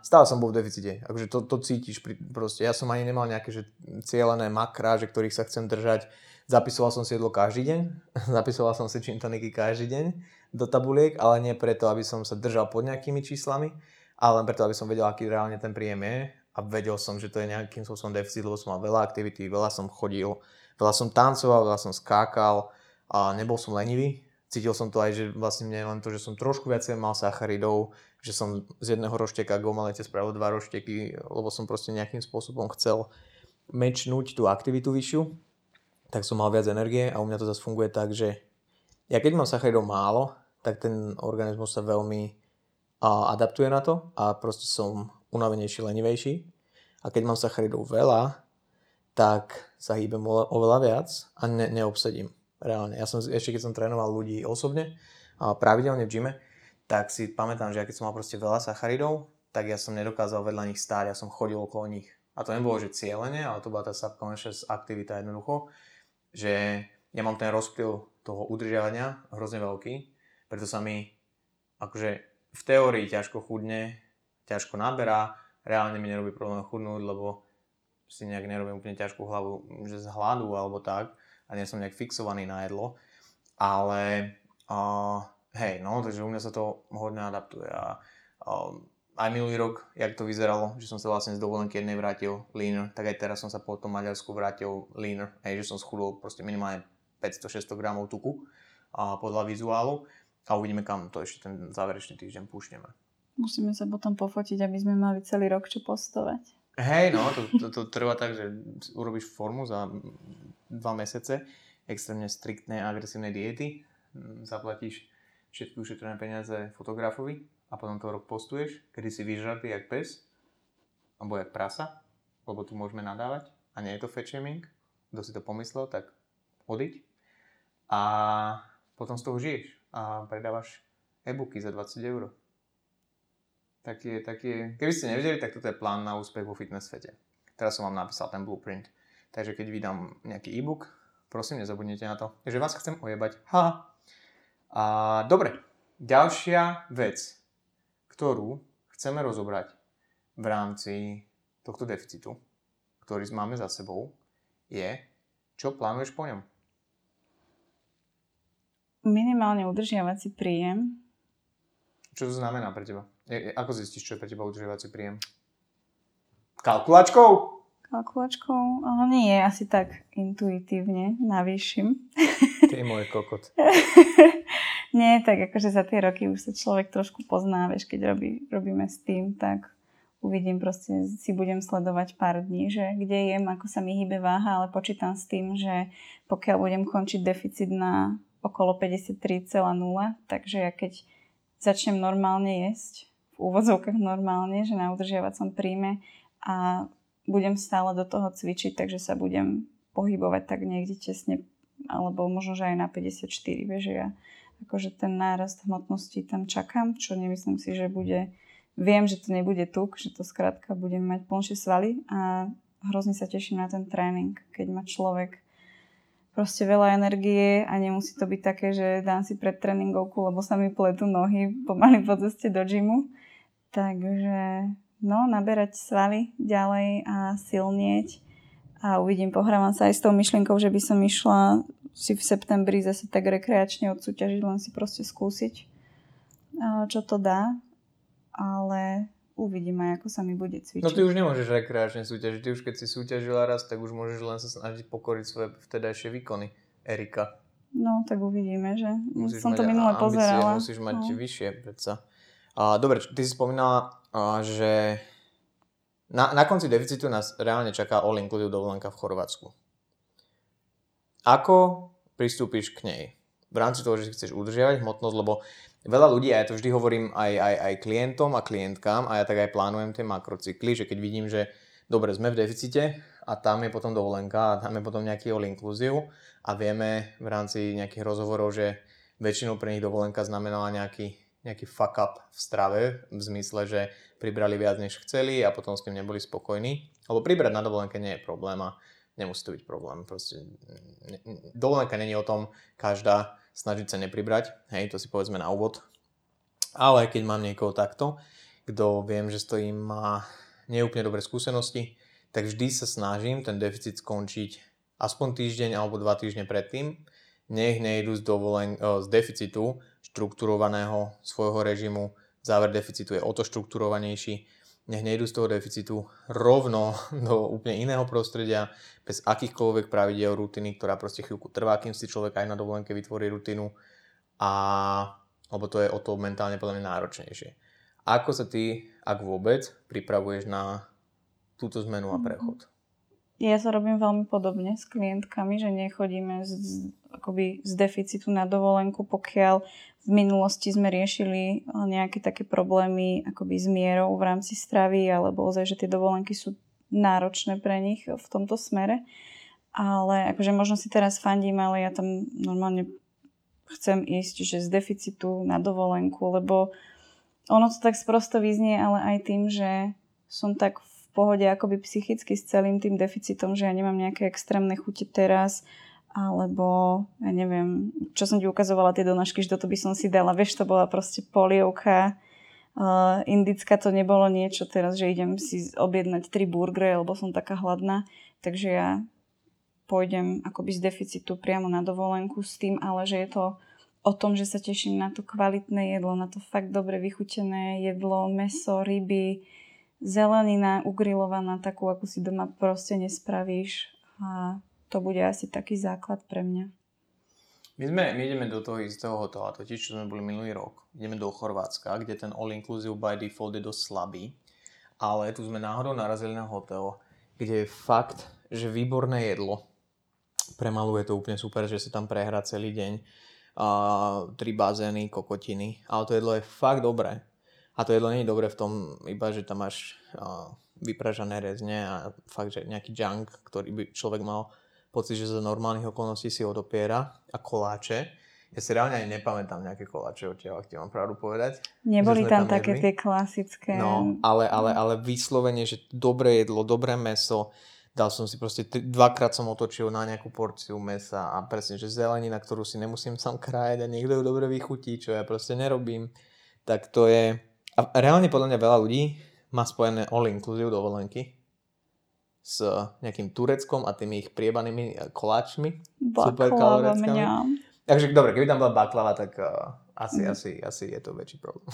A: stále som bol v deficite. Akože to, to cítiš. Pri, proste. Ja som ani nemal nejaké že cieľené makra, že ktorých sa chcem držať. Zapisoval som si jedlo každý deň. Zapisoval som si gin toniky každý deň do tabuliek, ale nie preto, aby som sa držal pod nejakými číslami, ale len preto, aby som vedel, aký reálne ten príjem je. A vedel som, že to je nejakým spôsobom deficit, lebo som mal veľa aktivity, veľa som chodil, veľa som tancoval, veľa som skákal a nebol som lenivý cítil som to aj, že vlastne mne len to, že som trošku viacej mal sacharidov, že som z jedného rošteka k omalete spravil dva rošteky, lebo som proste nejakým spôsobom chcel mečnúť tú aktivitu vyššiu, tak som mal viac energie a u mňa to zase funguje tak, že ja keď mám sacharidov málo, tak ten organizmus sa veľmi a, adaptuje na to a proste som unavenejší, lenivejší. A keď mám sacharidov veľa, tak sa hýbem oveľa viac a ne, neobsedím. Reálne. Ja som ešte keď som trénoval ľudí osobne a pravidelne v gyme, tak si pamätám, že ja keď som mal proste veľa sacharidov, tak ja som nedokázal vedľa nich stáť, ja som chodil okolo nich. A to nebolo, že cieľene, ale to bola tá subconscious aktivita jednoducho, že ja mám ten rozptyl toho udržiavania hrozne veľký, preto sa mi akože v teórii ťažko chudne, ťažko naberá, reálne mi nerobí problém chudnúť, lebo si nejak nerobím úplne ťažkú hlavu, že z hladu alebo tak, a nie som nejak fixovaný na jedlo. Ale uh, hej, no, takže u mňa sa to hodne adaptuje a uh, aj minulý rok, jak to vyzeralo, že som sa vlastne z dovolenky jednej vrátil leaner, tak aj teraz som sa po tom Maďarsku vrátil leaner, hej, že som schudol proste minimálne 500-600 gramov tuku uh, podľa vizuálu a uvidíme, kam to ešte ten záverečný týždeň púšneme.
B: Musíme sa potom pofotiť, aby sme mali celý rok čo postovať.
A: Hej, no, to, to, to trvá tak, že urobíš formu za dva mesiace extrémne striktnej a agresívnej diety, zaplatíš všetky ušetrené peniaze fotografovi a potom to rok postuješ, kedy si vyžratý jak pes, alebo jak prasa, lebo tu môžeme nadávať a nie je to fat shaming, kto si to pomyslel, tak odiť a potom z toho žiješ a predávaš e-booky za 20 eur. Taký je, taký je. Keby ste nevedeli, tak toto je plán na úspech vo fitness svete. Teraz som vám napísal ten blueprint. Takže keď vydám nejaký e-book, prosím, nezabudnite na to, že vás chcem ojebať. Ha. A dobre, ďalšia vec, ktorú chceme rozobrať v rámci tohto deficitu, ktorý máme za sebou, je, čo plánuješ po ňom?
B: Minimálne udržiavací príjem.
A: Čo to znamená pre teba? Ako zistíš, čo je pre teba udržiavací príjem? Kalkulačkou?
B: Kalkulačkou? Ale nie, asi tak intuitívne navýšim.
A: Ty môj kokot.
B: nie, tak akože za tie roky už sa človek trošku pozná, vieš, keď robí, robíme s tým, tak uvidím proste, si budem sledovať pár dní, že kde jem, ako sa mi hýbe váha, ale počítam s tým, že pokiaľ budem končiť deficit na okolo 53,0, takže ja keď začnem normálne jesť, v úvodzovkách normálne, že na udržiavacom príjme a budem stále do toho cvičiť, takže sa budem pohybovať tak niekde tesne, alebo možno, že aj na 54, vieš, ja akože ten nárast hmotnosti tam čakám, čo nemyslím si, že bude, viem, že to nebude tuk, že to skrátka budem mať plnšie svaly a hrozne sa teším na ten tréning, keď má človek proste veľa energie a nemusí to byť také, že dám si pred tréningovku, lebo sa mi pletú nohy pomaly po ceste do gymu. Takže no, naberať svaly ďalej a silnieť a uvidím, pohrávam sa aj s tou myšlienkou, že by som išla si v septembri zase tak rekreačne odsúťažiť, len si proste skúsiť, čo to dá. Ale uvidím aj, ako sa mi bude cvičiť.
A: No ty už nemôžeš rekreačne súťažiť. Ty už keď si súťažila raz, tak už môžeš len sa snažiť pokoriť svoje vtedajšie výkony. Erika.
B: No, tak uvidíme, že? Musíš Som to minule pozerala.
A: Musíš mať no. vyššie, predsa. Dobre, ty si spomínala, že na, na konci deficitu nás reálne čaká all inclusive dovolenka v Chorvátsku. Ako pristúpiš k nej? V rámci toho, že si chceš udržiavať hmotnosť, lebo veľa ľudí, a ja to vždy hovorím aj, aj, aj klientom a klientkám, a ja tak aj plánujem tie makrocykly, že keď vidím, že dobre, sme v deficite a tam je potom dovolenka a tam je potom nejaký all inclusive a vieme v rámci nejakých rozhovorov, že väčšinou pre nich dovolenka znamenala nejaký, nejaký fuck up v strave, v zmysle, že pribrali viac než chceli a potom s tým neboli spokojní. Lebo pribrať na dovolenke nie je problém a nemusí to byť problém. Proste, dovolenka není o tom, každá snažiť sa nepribrať, hej, to si povedzme na úvod. Ale keď mám niekoho takto, kto viem, že stojí má neúplne dobré skúsenosti, tak vždy sa snažím ten deficit skončiť aspoň týždeň alebo dva týždne predtým. Nech nejdu z, dovolen- z deficitu štrukturovaného svojho režimu. Záver deficitu je o to štrukturovanejší nech nejdu z toho deficitu rovno do úplne iného prostredia, bez akýchkoľvek pravidel rutiny, ktorá proste chvíľku trvá, kým si človek aj na dovolenke vytvorí rutinu a lebo to je o to mentálne podľa mňa náročnejšie. Ako sa ty, ak vôbec, pripravuješ na túto zmenu a prechod?
B: Ja sa robím veľmi podobne s klientkami, že nechodíme z, akoby z deficitu na dovolenku, pokiaľ v minulosti sme riešili eh, nejaké také problémy akoby s mierou v rámci stravy alebo ozaj, že tie dovolenky sú náročné pre nich v tomto smere. Ale akože možno si teraz fandím, ale ja tam normálne chcem ísť že z deficitu na dovolenku, lebo ono to tak sprosto vyznie, ale aj tým, že som tak v pohode akoby psychicky s celým tým deficitom, že ja nemám nejaké extrémne chute teraz, alebo ja neviem, čo som ti ukazovala tie donožky, že toto by som si dala, vieš, to bola proste polievka, uh, indická to nebolo niečo teraz, že idem si objednať tri burgery, lebo som taká hladná, takže ja pôjdem akoby z deficitu priamo na dovolenku s tým, ale že je to o tom, že sa teším na to kvalitné jedlo, na to fakt dobre vychutené jedlo, meso, ryby, zelenina ugrilovaná, takú, ako si doma proste nespravíš. A to bude asi taký základ pre mňa.
A: My, sme, my ideme do toho istého hotela, totiž čo sme boli minulý rok. Ideme do Chorvátska, kde ten all inclusive by default je dosť slabý. Ale tu sme náhodou narazili na hotel, kde je fakt, že výborné jedlo. Pre malú je to úplne super, že si tam prehrá celý deň. Uh, tri bazény, kokotiny. Ale to jedlo je fakt dobré. A to jedlo nie je dobré v tom, iba že tam máš uh, vypražané rezne a fakt, že nejaký junk, ktorý by človek mal pocit, že za normálnych okolností si odopiera a koláče. Ja si reálne ani nepamätám nejaké koláče odtiaľ, ak ti mám pravdu povedať.
B: Neboli tam, tam také jedli. tie klasické.
A: No, ale, ale, ale vyslovene, že dobré jedlo, dobré meso, dal som si proste, dvakrát som otočil na nejakú porciu mesa a presne, že zelenina, ktorú si nemusím sám krájať a niekto ju dobre vychutí, čo ja proste nerobím, tak to je... A reálne podľa mňa veľa ľudí má spojené all inclusive dovolenky, s nejakým Tureckom a tými ich priebanými eh, koláčmi.
B: Baklava
A: Takže dobre, keby tam bola baklava, tak uh, asi, mm. asi, asi je to väčší problém.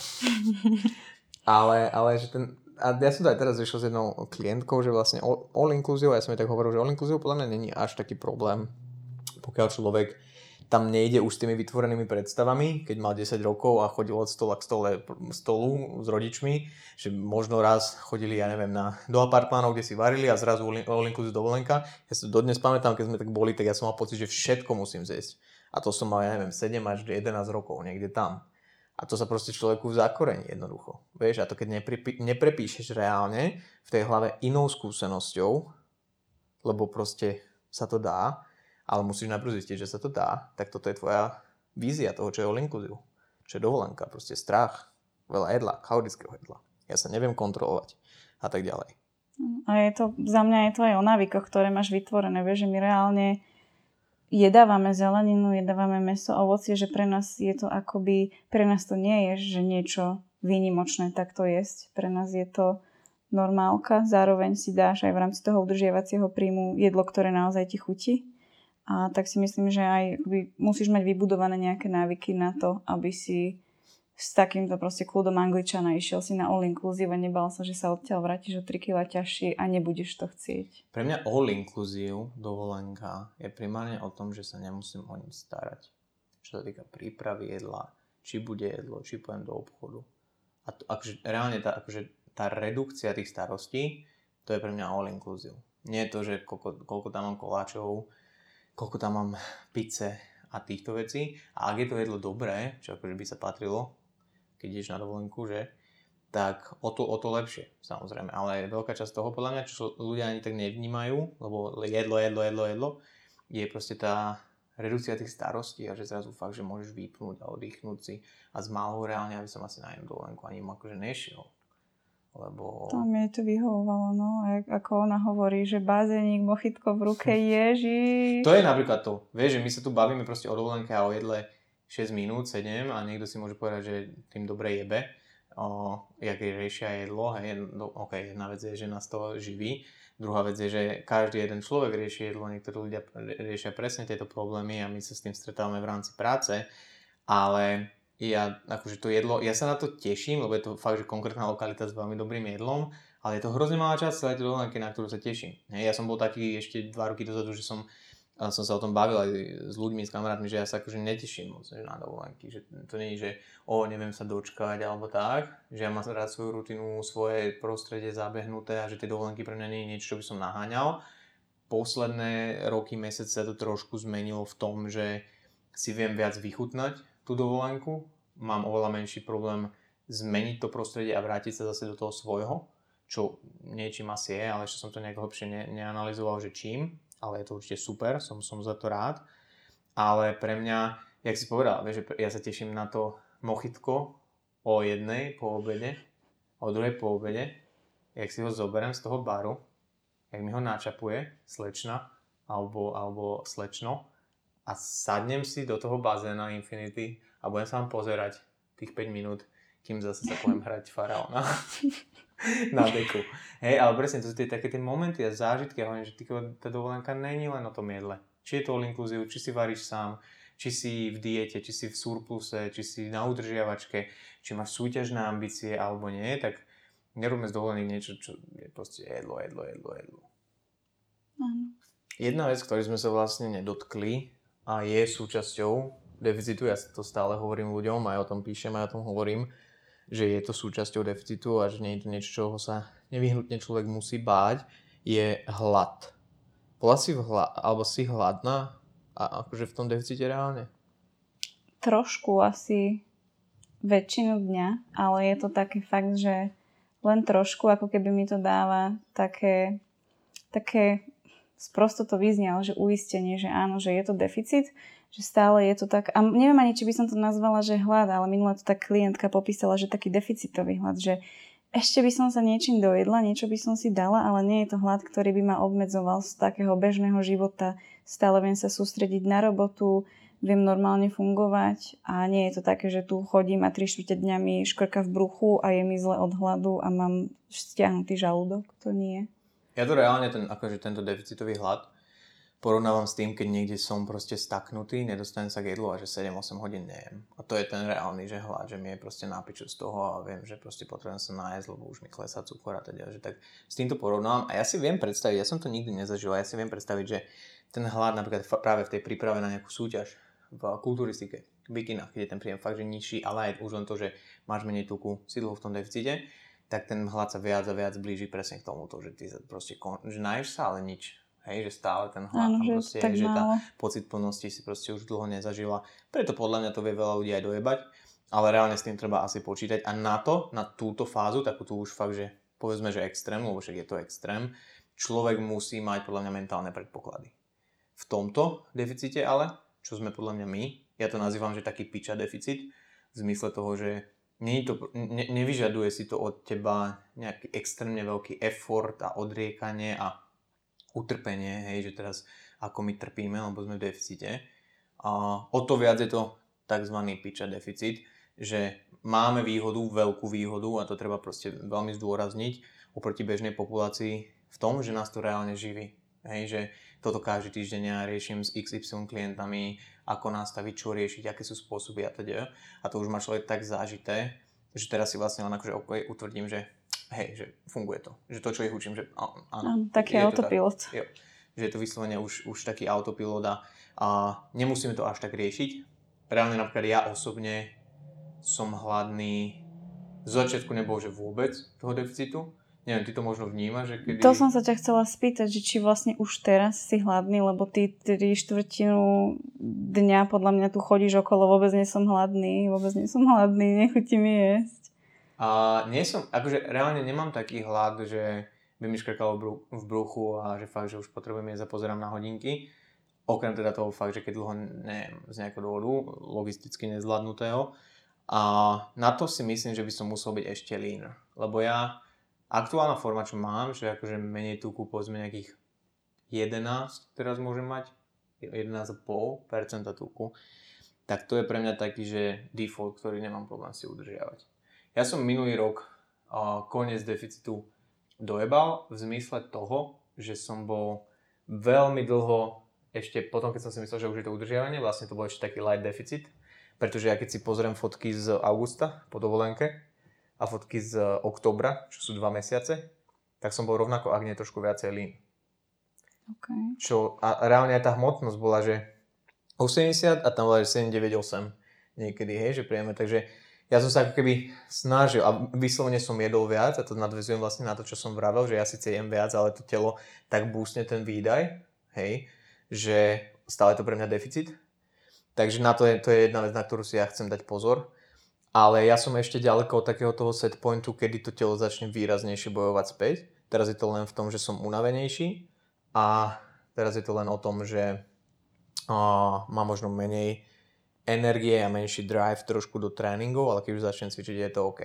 A: ale, ale že ten, a ja som to aj teraz vyšiel s jednou klientkou, že vlastne all, all inclusive, ja som jej tak hovoril, že all inclusive podľa mňa není až taký problém, pokiaľ človek tam nejde už s tými vytvorenými predstavami, keď mal 10 rokov a chodil od stola k stole, stolu s rodičmi, že možno raz chodili, ja neviem, na, do apartmánov, kde si varili a zrazu all inclusive dovolenka. Ja si dodnes pamätám, keď sme tak boli, tak ja som mal pocit, že všetko musím zjesť. A to som mal, ja neviem, 7 až 11 rokov, niekde tam. A to sa proste človeku zakorení jednoducho. Vieš, a to keď neprepí, neprepíšeš reálne v tej hlave inou skúsenosťou, lebo proste sa to dá, ale musíš najprv zistiť, že sa to dá, tak toto je tvoja vízia toho, čo je all inclusive. Čo je dovolenka, proste strach, veľa jedla, chaotického jedla. Ja sa neviem kontrolovať a tak ďalej.
B: A je to, za mňa je to aj o návykoch, ktoré máš vytvorené. Vieš, že my reálne jedávame zeleninu, jedávame meso, ovocie, že pre nás je to akoby, pre nás to nie je, že niečo výnimočné takto jesť. Pre nás je to normálka, zároveň si dáš aj v rámci toho udržiavacieho príjmu jedlo, ktoré naozaj ti chutí. A tak si myslím, že aj musíš mať vybudované nejaké návyky na to, aby si s takýmto proste kľudom angličana išiel si na all inclusive a nebal sa, že sa odtiaľ vrátiš o 3 kg ťažší a nebudeš to chcieť.
A: Pre mňa all inclusive dovolenka je primárne o tom, že sa nemusím o ním starať. Čo sa týka prípravy jedla, či bude jedlo, či pojem do obchodu. A to, akože, reálne tá, akože, tá redukcia tých starostí, to je pre mňa all inclusive. Nie je to, že koľko, koľko tam mám koláčov, koľko tam mám pice a týchto vecí. A ak je to jedlo dobré, čo akože by sa patrilo, keď ideš na dovolenku, že? Tak o to, o to lepšie, samozrejme. Ale veľká časť toho, podľa mňa, čo ľudia ani tak nevnímajú, lebo jedlo, jedlo, jedlo, jedlo, je proste tá redukcia tých starostí a že zrazu fakt, že môžeš vypnúť a oddychnúť si a z malou reálne, aby som asi na dovolenku ani akože nešiel. Lebo...
B: To mi to vyhovovalo, no. Ako ona hovorí, že bazénik, mochitko v ruke, ježi.
A: To je napríklad to. Vieš, že my sa tu bavíme proste o dovolenke a o jedle 6 minút, 7 a niekto si môže povedať, že tým dobre jebe, o, jak riešia jedlo, hej, no, ok, jedna vec je, že nás to živí, druhá vec je, že každý jeden človek rieši jedlo, niektorí ľudia riešia presne tieto problémy a my sa s tým stretávame v rámci práce, ale ja, akože to jedlo, ja sa na to teším, lebo je to fakt, že konkrétna lokalita s veľmi dobrým jedlom, ale je to hrozne malá časť celej dovolenky, na ktorú sa teším. Hej, ja som bol taký ešte dva roky dozadu, že som som sa o tom bavil aj s ľuďmi, s kamarátmi, že ja sa akože neteším moc že na dovolenky, že to nie je, že o, neviem sa dočkať alebo tak, že ja mám rád svoju rutinu, svoje prostredie zabehnuté a že tie dovolenky pre mňa nie je niečo, čo by som naháňal. Posledné roky, mesiace sa to trošku zmenilo v tom, že si viem viac vychutnať tú dovolenku, mám oveľa menší problém zmeniť to prostredie a vrátiť sa zase do toho svojho, čo niečím asi je, ale ešte som to nejak hlbšie ne- neanalizoval, že čím ale je to určite super, som, som za to rád. Ale pre mňa, jak si povedal, vieš, že ja sa teším na to mochitko o jednej po obede, o druhej po obede, jak si ho zoberiem z toho baru, jak mi ho načapuje slečna alebo, alebo slečno a sadnem si do toho bazéna Infinity a budem sa vám pozerať tých 5 minút, kým zase sa poviem hrať faraóna. na deku. Hej, ale presne, to sú tie také tie momenty a zážitky a hovorím, že tá dovolenka není len o tom jedle. Či je to all inclusive, či si varíš sám, či si v diete, či si v surpluse, či si na udržiavačke, či máš súťažné ambície alebo nie, tak nerobme z dovolených niečo, čo je proste jedlo, jedlo, jedlo, jedlo.
B: Áno.
A: Jedna vec, ktorej sme sa vlastne nedotkli a je súčasťou deficitu, ja to stále hovorím ľuďom, aj o tom píšem, aj o tom hovorím, že je to súčasťou deficitu a že nie je to niečo, čoho sa nevyhnutne človek musí báť, je hlad. Bola si hla, alebo si hladná a akože v tom deficite reálne?
B: Trošku asi väčšinu dňa, ale je to taký fakt, že len trošku, ako keby mi to dáva také, také sprosto to vyznelo, že uistenie, že áno, že je to deficit, že stále je to tak, a neviem ani, či by som to nazvala, že hlad, ale minule to tak klientka popísala, že taký deficitový hlad, že ešte by som sa niečím dojedla, niečo by som si dala, ale nie je to hlad, ktorý by ma obmedzoval z takého bežného života. Stále viem sa sústrediť na robotu, viem normálne fungovať a nie je to také, že tu chodím a tri štvrte dňa škrka v bruchu a je mi zle od hladu a mám stiahnutý žalúdok. To nie.
A: Ja to reálne, ten, akože tento deficitový hlad, porovnávam s tým, keď niekde som proste staknutý, nedostanem sa k jedlu a že 7-8 hodín nejem. A to je ten reálny, že hlad, že mi je proste nápiču z toho a viem, že proste potrebujem sa nájsť, lebo už mi klesá cukor a teda, že tak s týmto porovnávam. A ja si viem predstaviť, ja som to nikdy nezažil, ja si viem predstaviť, že ten hlad napríklad práve v tej príprave na nejakú súťaž v kulturistike, v bikinách, keď je ten príjem fakt, že nižší, ale aj už len to, že máš menej tuku, si dlho v tom deficite, tak ten hlad sa viac a viac blíži presne k tomuto, že ty sa proste, kon... že náješ sa, ale nič Hej, že stále ten hlad tam proste je, že tá pocit plnosti si proste už dlho nezažila. Preto podľa mňa to vie veľa ľudí aj dojebať, ale reálne s tým treba asi počítať. A na to, na túto fázu, takú tu už fakt, že povedzme, že extrém, lebo však je to extrém, človek musí mať podľa mňa mentálne predpoklady. v tomto deficite ale, čo sme podľa mňa my, ja to nazývam, že taký piča deficit, v zmysle toho, že nie to, ne, nevyžaduje si to od teba nejaký extrémne veľký effort a odriekanie a utrpenie, hej, že teraz ako my trpíme, lebo sme v deficite. A o to viac je to tzv. piča deficit, že máme výhodu, veľkú výhodu a to treba proste veľmi zdôrazniť oproti bežnej populácii v tom, že nás to reálne živí. Hej, že toto každý týždeň ja riešim s XY klientami, ako nastaviť, čo riešiť, aké sú spôsoby a teda. A to už má človek tak zážité, že teraz si vlastne len akože okay, utvrdím, že hej, že funguje to. Že to, čo ich učím, že áno.
B: Taký autopilot.
A: Tak, jo, že je to vyslovene už, už taký autopilot a, a nemusíme to až tak riešiť. Reálne napríklad ja osobne som hladný z začiatku nebol, že vôbec toho deficitu, Neviem, ty to možno vnímaš, že kedy...
B: To som sa ťa chcela spýtať, že či vlastne už teraz si hladný, lebo ty tri štvrtinu dňa podľa mňa tu chodíš okolo, vôbec nie som hladný, vôbec nie som hladný, nechutí mi jesť.
A: A nie som, akože reálne nemám taký hlad, že by mi škrkalo v bruchu a že fakt, že už potrebujem jesť a pozerám na hodinky. Okrem teda toho fakt, že keď dlho neviem, z nejakého dôvodu, logisticky nezvládnutého. A na to si myslím, že by som musel byť ešte lean. Lebo ja aktuálna forma, čo mám, že akože menej tuku, povedzme nejakých 11, teraz môžem mať, 11,5% tuku, tak to je pre mňa taký, že default, ktorý nemám problém si udržiavať. Ja som minulý rok uh, koniec deficitu dojebal v zmysle toho, že som bol veľmi dlho, ešte potom, keď som si myslel, že už je to udržiavanie, vlastne to bol ešte taký light deficit, pretože ja keď si pozriem fotky z augusta po dovolenke, a fotky z oktobra, čo sú dva mesiace, tak som bol rovnako, ak nie trošku viacej lean.
B: Okay.
A: Čo, a reálne aj tá hmotnosť bola, že 80 a tam bola 798 niekedy, hej, že príjeme. Takže ja som sa ako keby snažil a vyslovene som jedol viac a to nadvezujem vlastne na to, čo som vravel, že ja síce jem viac, ale to telo tak búsne ten výdaj, hej, že stále to pre mňa deficit. Takže na to je, to je jedna vec, na ktorú si ja chcem dať pozor ale ja som ešte ďaleko od takého toho set pointu, kedy to telo začne výraznejšie bojovať späť. Teraz je to len v tom, že som unavenejší a teraz je to len o tom, že uh, mám možno menej energie a menší drive trošku do tréningov, ale keď už začnem cvičiť, je to OK.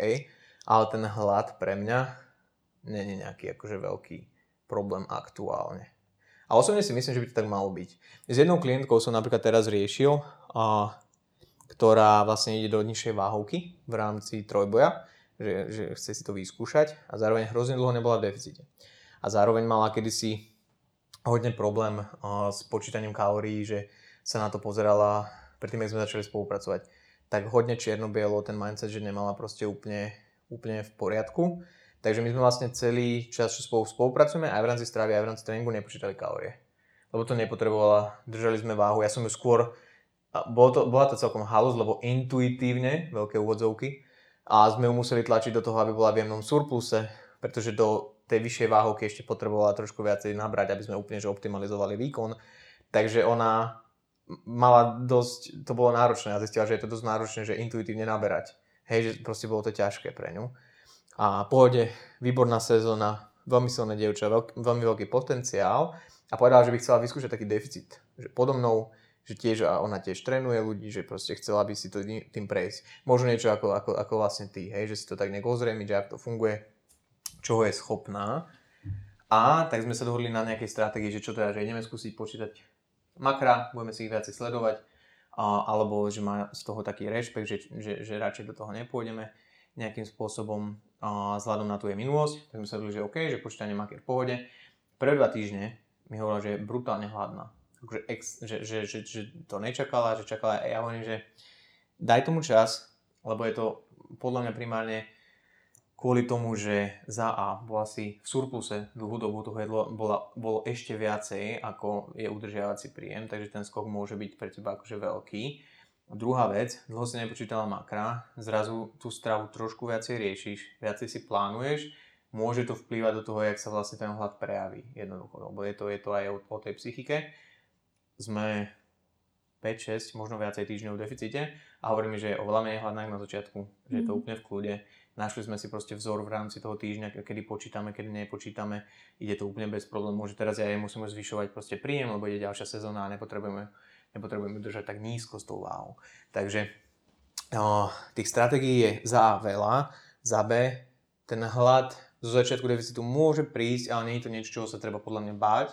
A: Ale ten hlad pre mňa nie nejaký akože veľký problém aktuálne. A osobne si myslím, že by to tak malo byť. S jednou klientkou som napríklad teraz riešil, uh, ktorá vlastne ide do nižšej váhovky v rámci trojboja, že, že chce si to vyskúšať a zároveň hrozne dlho nebola v deficite. A zároveň mala kedysi hodne problém uh, s počítaním kalórií, že sa na to pozerala predtým, ako sme začali spolupracovať, tak hodne čierno-bielo ten mindset, že nemala proste úplne, úplne v poriadku. Takže my sme vlastne celý čas, čo spolu spolupracujeme, aj v rámci stravy, aj v rámci tréningu nepočítali kalórie. Lebo to nepotrebovala, držali sme váhu. Ja som ju skôr bolo to, bola to celkom halus, lebo intuitívne, veľké úvodzovky, a sme ju museli tlačiť do toho, aby bola v jemnom surpluse, pretože do tej vyššej váhovky ešte potrebovala trošku viacej nabrať, aby sme úplne že optimalizovali výkon. Takže ona mala dosť, to bolo náročné a zistila, že je to dosť náročné, že intuitívne naberať. Hej, že proste bolo to ťažké pre ňu. A pohode, výborná sezóna, veľmi silné dievča, veľk, veľmi veľký potenciál a povedala, že by chcela vyskúšať taký deficit. Že podo mnou že tiež a ona tiež trénuje ľudí, že proste chcela by si to tým prejsť. Možno niečo ako, ako, ako vlastne ty, hej, že si to tak nejak že ako to funguje, čoho je schopná. A tak sme sa dohodli na nejakej stratégii, že čo teda, že ideme skúsiť počítať makra, budeme si ich viacej sledovať, a, alebo že má z toho taký rešpekt, že, že, že radšej do toho nepôjdeme nejakým spôsobom a, vzhľadom na tú jej minulosť. Tak sme sa dohodli, že OK, že počítanie maky v pohode. Prvé dva týždne mi hovorila, že je brutálne hladná akože ex, že, že, že, že to nečakala, že čakala ja hovorím, že daj tomu čas, lebo je to podľa mňa primárne kvôli tomu, že za A bola si v surpluse dlhú dobu, toho jedlo bola, bolo ešte viacej, ako je udržiavací príjem, takže ten skok môže byť pre teba akože veľký. A druhá vec, dlho si nepočítala makra, zrazu tú stravu trošku viacej riešiš, viacej si plánuješ, môže to vplývať do toho, jak sa vlastne ten hlad prejaví jednoducho, lebo je to, je to aj o, o tej psychike sme 5-6, možno viacej týždňov v deficite a hovorí mi, že je oveľa menej hladná na začiatku, že je to mhm. úplne v kľude. našli sme si proste vzor v rámci toho týždňa, kedy počítame, kedy nepočítame, ide to úplne bez problémov, že teraz ja musíme zvyšovať proste príjem, lebo ide ďalšia sezóna a nepotrebujeme, nepotrebujeme držať tak nízko s tou váhou. Takže o, tých stratégií je za veľa, za B, ten hlad zo začiatku deficitu môže prísť, ale nie je to niečo, čoho sa treba podľa mňa báť.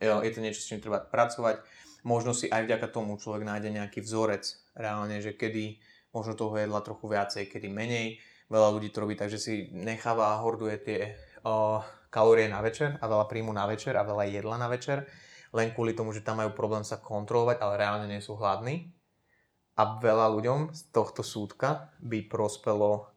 A: Je to niečo, s čím treba pracovať. Možno si aj vďaka tomu človek nájde nejaký vzorec reálne, že kedy možno toho jedla trochu viacej, kedy menej. Veľa ľudí to robí tak, si necháva a horduje tie o, kalórie na večer a veľa príjmu na večer a veľa jedla na večer, len kvôli tomu, že tam majú problém sa kontrolovať, ale reálne nie sú hladní. A veľa ľuďom z tohto súdka by prospelo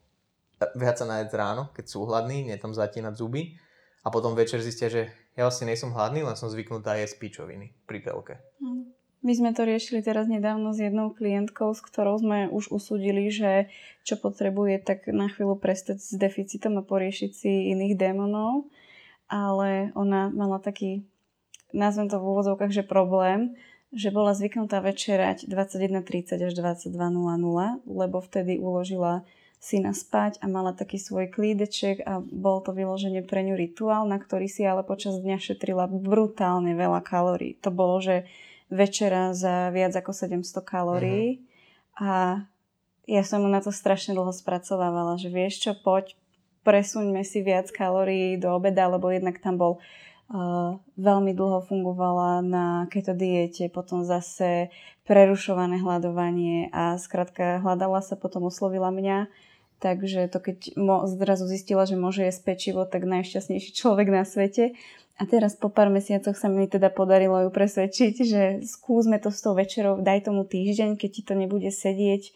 A: viac sa najesť ráno, keď sú hladní, nie tam zatínať zuby a potom večer zistia, že ja vlastne nie som hladný, len som zvyknutá jesť pičoviny pri telke.
B: My sme to riešili teraz nedávno s jednou klientkou, s ktorou sme už usúdili, že čo potrebuje, tak na chvíľu prestať s deficitom a poriešiť si iných démonov. Ale ona mala taký, nazvem to v úvodzovkách, že problém, že bola zvyknutá večerať 21.30 až 22.00, lebo vtedy uložila syna spať a mala taký svoj klídeček a bol to vyloženie pre ňu rituál, na ktorý si ale počas dňa šetrila brutálne veľa kalórií. To bolo, že večera za viac ako 700 kalórií mm-hmm. a ja som na to strašne dlho spracovávala, že vieš čo, poď, presuňme si viac kalórií do obeda, lebo jednak tam bol veľmi dlho fungovala na keto diete, potom zase prerušované hľadovanie a skrátka hľadala sa, potom oslovila mňa Takže to keď mo, zrazu zistila, že môže jesť pečivo, tak najšťastnejší človek na svete. A teraz po pár mesiacoch sa mi teda podarilo ju presvedčiť, že skúsme to s tou večerou, daj tomu týždeň, keď ti to nebude sedieť,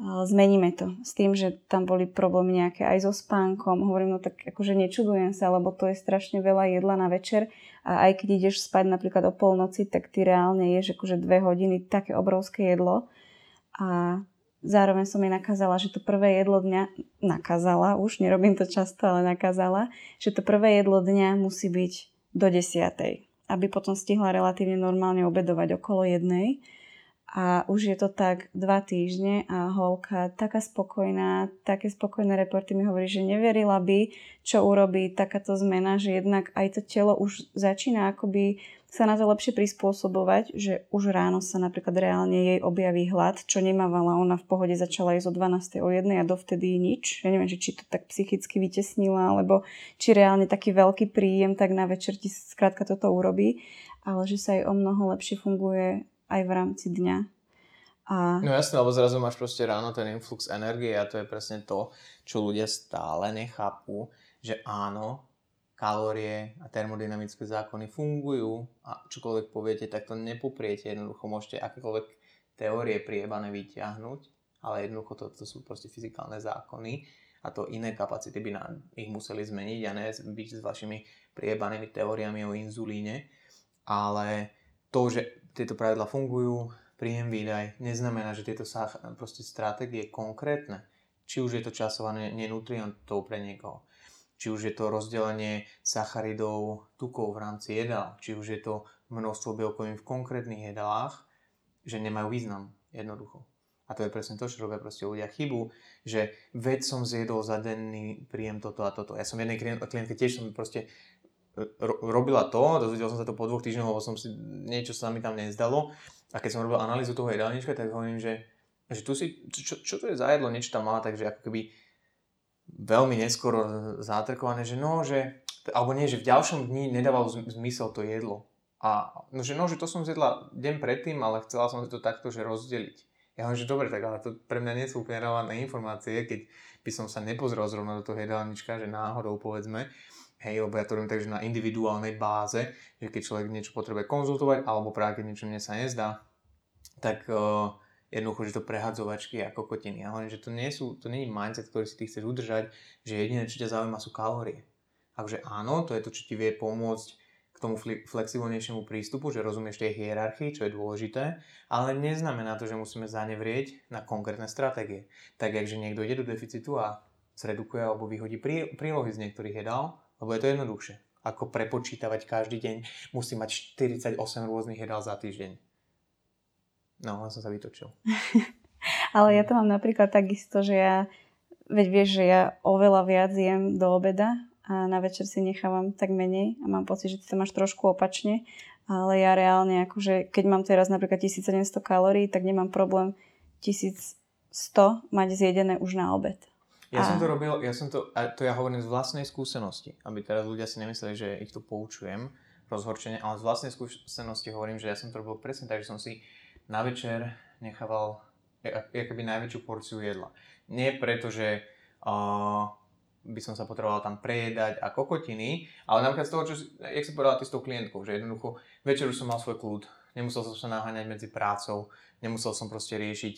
B: zmeníme to. S tým, že tam boli problémy nejaké aj so spánkom. Hovorím, no tak akože nečudujem sa, lebo to je strašne veľa jedla na večer a aj keď ideš spať napríklad o polnoci, tak ty reálne ješ akože dve hodiny také obrovské jedlo. A Zároveň som jej nakázala, že to prvé jedlo dňa, nakázala už, nerobím to často, ale nakázala, že to prvé jedlo dňa musí byť do desiatej, aby potom stihla relatívne normálne obedovať okolo jednej. A už je to tak dva týždne a holka taká spokojná, také spokojné reporty mi hovorí, že neverila by, čo urobí takáto zmena, že jednak aj to telo už začína akoby sa na to lepšie prispôsobovať, že už ráno sa napríklad reálne jej objaví hlad, čo nemávala. Ona v pohode začala jesť o 12. o 1 a dovtedy nič. Ja neviem, že či to tak psychicky vytesnila, alebo či reálne taký veľký príjem, tak na večer ti skrátka toto urobí. Ale že sa jej o mnoho lepšie funguje aj v rámci dňa.
A: A... No jasne, lebo zrazu máš proste ráno ten influx energie a to je presne to, čo ľudia stále nechápu, že áno, kalórie a termodynamické zákony fungujú a čokoľvek poviete, tak to nepopriete. Jednoducho môžete akékoľvek teórie priebané vyťahnuť, ale jednoducho to, to sú proste fyzikálne zákony a to iné kapacity by nám ich museli zmeniť a ne byť s vašimi priebanými teóriami o inzulíne. Ale to, že tieto pravidla fungujú, príjem výdaj, neznamená, že tieto proste stratégie konkrétne, či už je to časované nenutrientov pre niekoho, či už je to rozdelenie sacharidov, tukov v rámci jedál, či už je to množstvo bielkovín v konkrétnych jedálach, že nemajú význam jednoducho. A to je presne to, čo robia proste ľudia chybu, že veď som zjedol za denný príjem toto a toto. Ja som jednej klientke tiež som proste ro- robila to, dozvedel som sa to po dvoch týždňoch, lebo som si niečo sa mi tam nezdalo. A keď som robil analýzu toho jedálnička, tak hovorím, že, že tu si, čo, čo to je za jedlo, niečo tam mala, takže ako keby veľmi neskoro zátrkované, že no, že, alebo nie, že v ďalšom dni nedávalo zmysel to jedlo. A no, že no, že to som zjedla deň predtým, ale chcela som si to takto, že rozdeliť. Ja hovorím, že dobre, tak ale to pre mňa nie sú úplne relevantné informácie, keď by som sa nepozrel zrovna do toho jedálnička, že náhodou povedzme, hej, lebo ja to robím tak, že na individuálnej báze, že keď človek niečo potrebuje konzultovať, alebo práve keď niečo mne sa nezdá, tak uh, jednoducho, že to prehadzovačky a kokotiny. Hovorím, že to nie, sú, to nie je mindset, ktorý si ty chceš udržať, že jediné, čo ťa zaujíma, sú kalórie. Takže áno, to je to, čo ti vie pomôcť k tomu flexibilnejšiemu prístupu, že rozumieš tej hierarchii, čo je dôležité, ale neznamená to, že musíme zanevrieť na konkrétne stratégie. Tak, že niekto ide do deficitu a zredukuje alebo vyhodí prílohy z niektorých jedál, lebo je to jednoduchšie. Ako prepočítavať každý deň, musí mať 48 rôznych jedál za týždeň No, len som sa vytočil.
B: Ale ja to mám napríklad takisto, že ja veď vieš, že ja oveľa viac jem do obeda a na večer si nechávam tak menej a mám pocit, že ty to máš trošku opačne, ale ja reálne akože, keď mám teraz napríklad 1700 kalórií, tak nemám problém 1100 mať zjedené už na obed.
A: Ja a... som to robil, ja som to, a to ja hovorím z vlastnej skúsenosti, aby teraz ľudia si nemysleli, že ich tu poučujem rozhorčene, ale z vlastnej skúsenosti hovorím, že ja som to robil presne tak, že som si na večer nechával keby najväčšiu porciu jedla. Nie preto, že uh, by som sa potreboval tam prejedať a kokotiny, ale napríklad z toho, čo, jak si povedal ty s tou klientkou, že jednoducho večer už som mal svoj kľud, nemusel som sa naháňať medzi prácou, nemusel som proste riešiť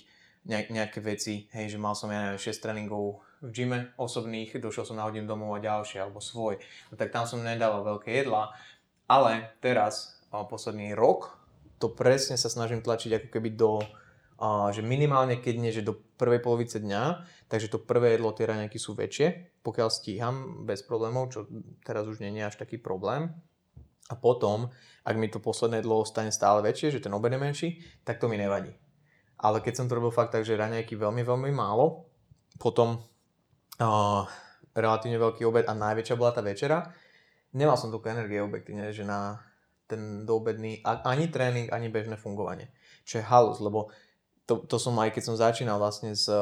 A: nejaké veci, hej, že mal som ja neviem 6 tréningov v gyme osobných, došiel som na hodinu domov a ďalšie, alebo svoj, no tak tam som nedával veľké jedlá, ale teraz, posledný rok, to presne sa snažím tlačiť ako keby do že minimálne keď nie, že do prvej polovice dňa, takže to prvé jedlo, tie raňajky sú väčšie, pokiaľ stíham bez problémov, čo teraz už nie je až taký problém. A potom, ak mi to posledné jedlo stane stále väčšie, že ten obed je menší, tak to mi nevadí. Ale keď som to robil fakt tak, že raňajky veľmi, veľmi málo, potom uh, relatívne veľký obed a najväčšia bola tá večera, nemal som toľko energie objektívne, že na ten doobedný ani tréning, ani bežné fungovanie. Čo je halus, lebo to, to som aj keď som začínal vlastne s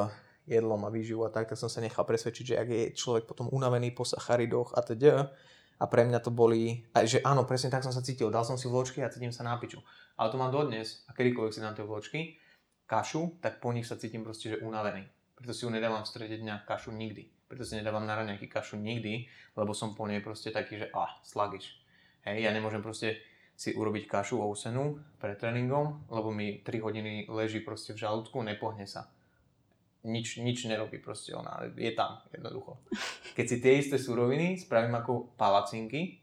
A: jedlom a výživou a tak, tak som sa nechal presvedčiť, že ak je človek potom unavený po sacharidoch a teda, a pre mňa to boli, a že áno, presne tak som sa cítil, dal som si vločky a cítim sa na piču. Ale to mám dodnes a kedykoľvek si dám tie vločky, kašu, tak po nich sa cítim proste, že unavený. Preto si ju nedávam v strede dňa kašu nikdy. Preto si nedávam na raňajky kašu nikdy, lebo som po nej proste taký, že ah, slagiš. Hej, ja nemôžem proste si urobiť kašu ousenú pred tréningom, lebo mi 3 hodiny leží proste v žalúdku, nepohne sa. Nič, nič nerobí proste ona, je tam jednoducho. Keď si tie isté suroviny spravím ako palacinky,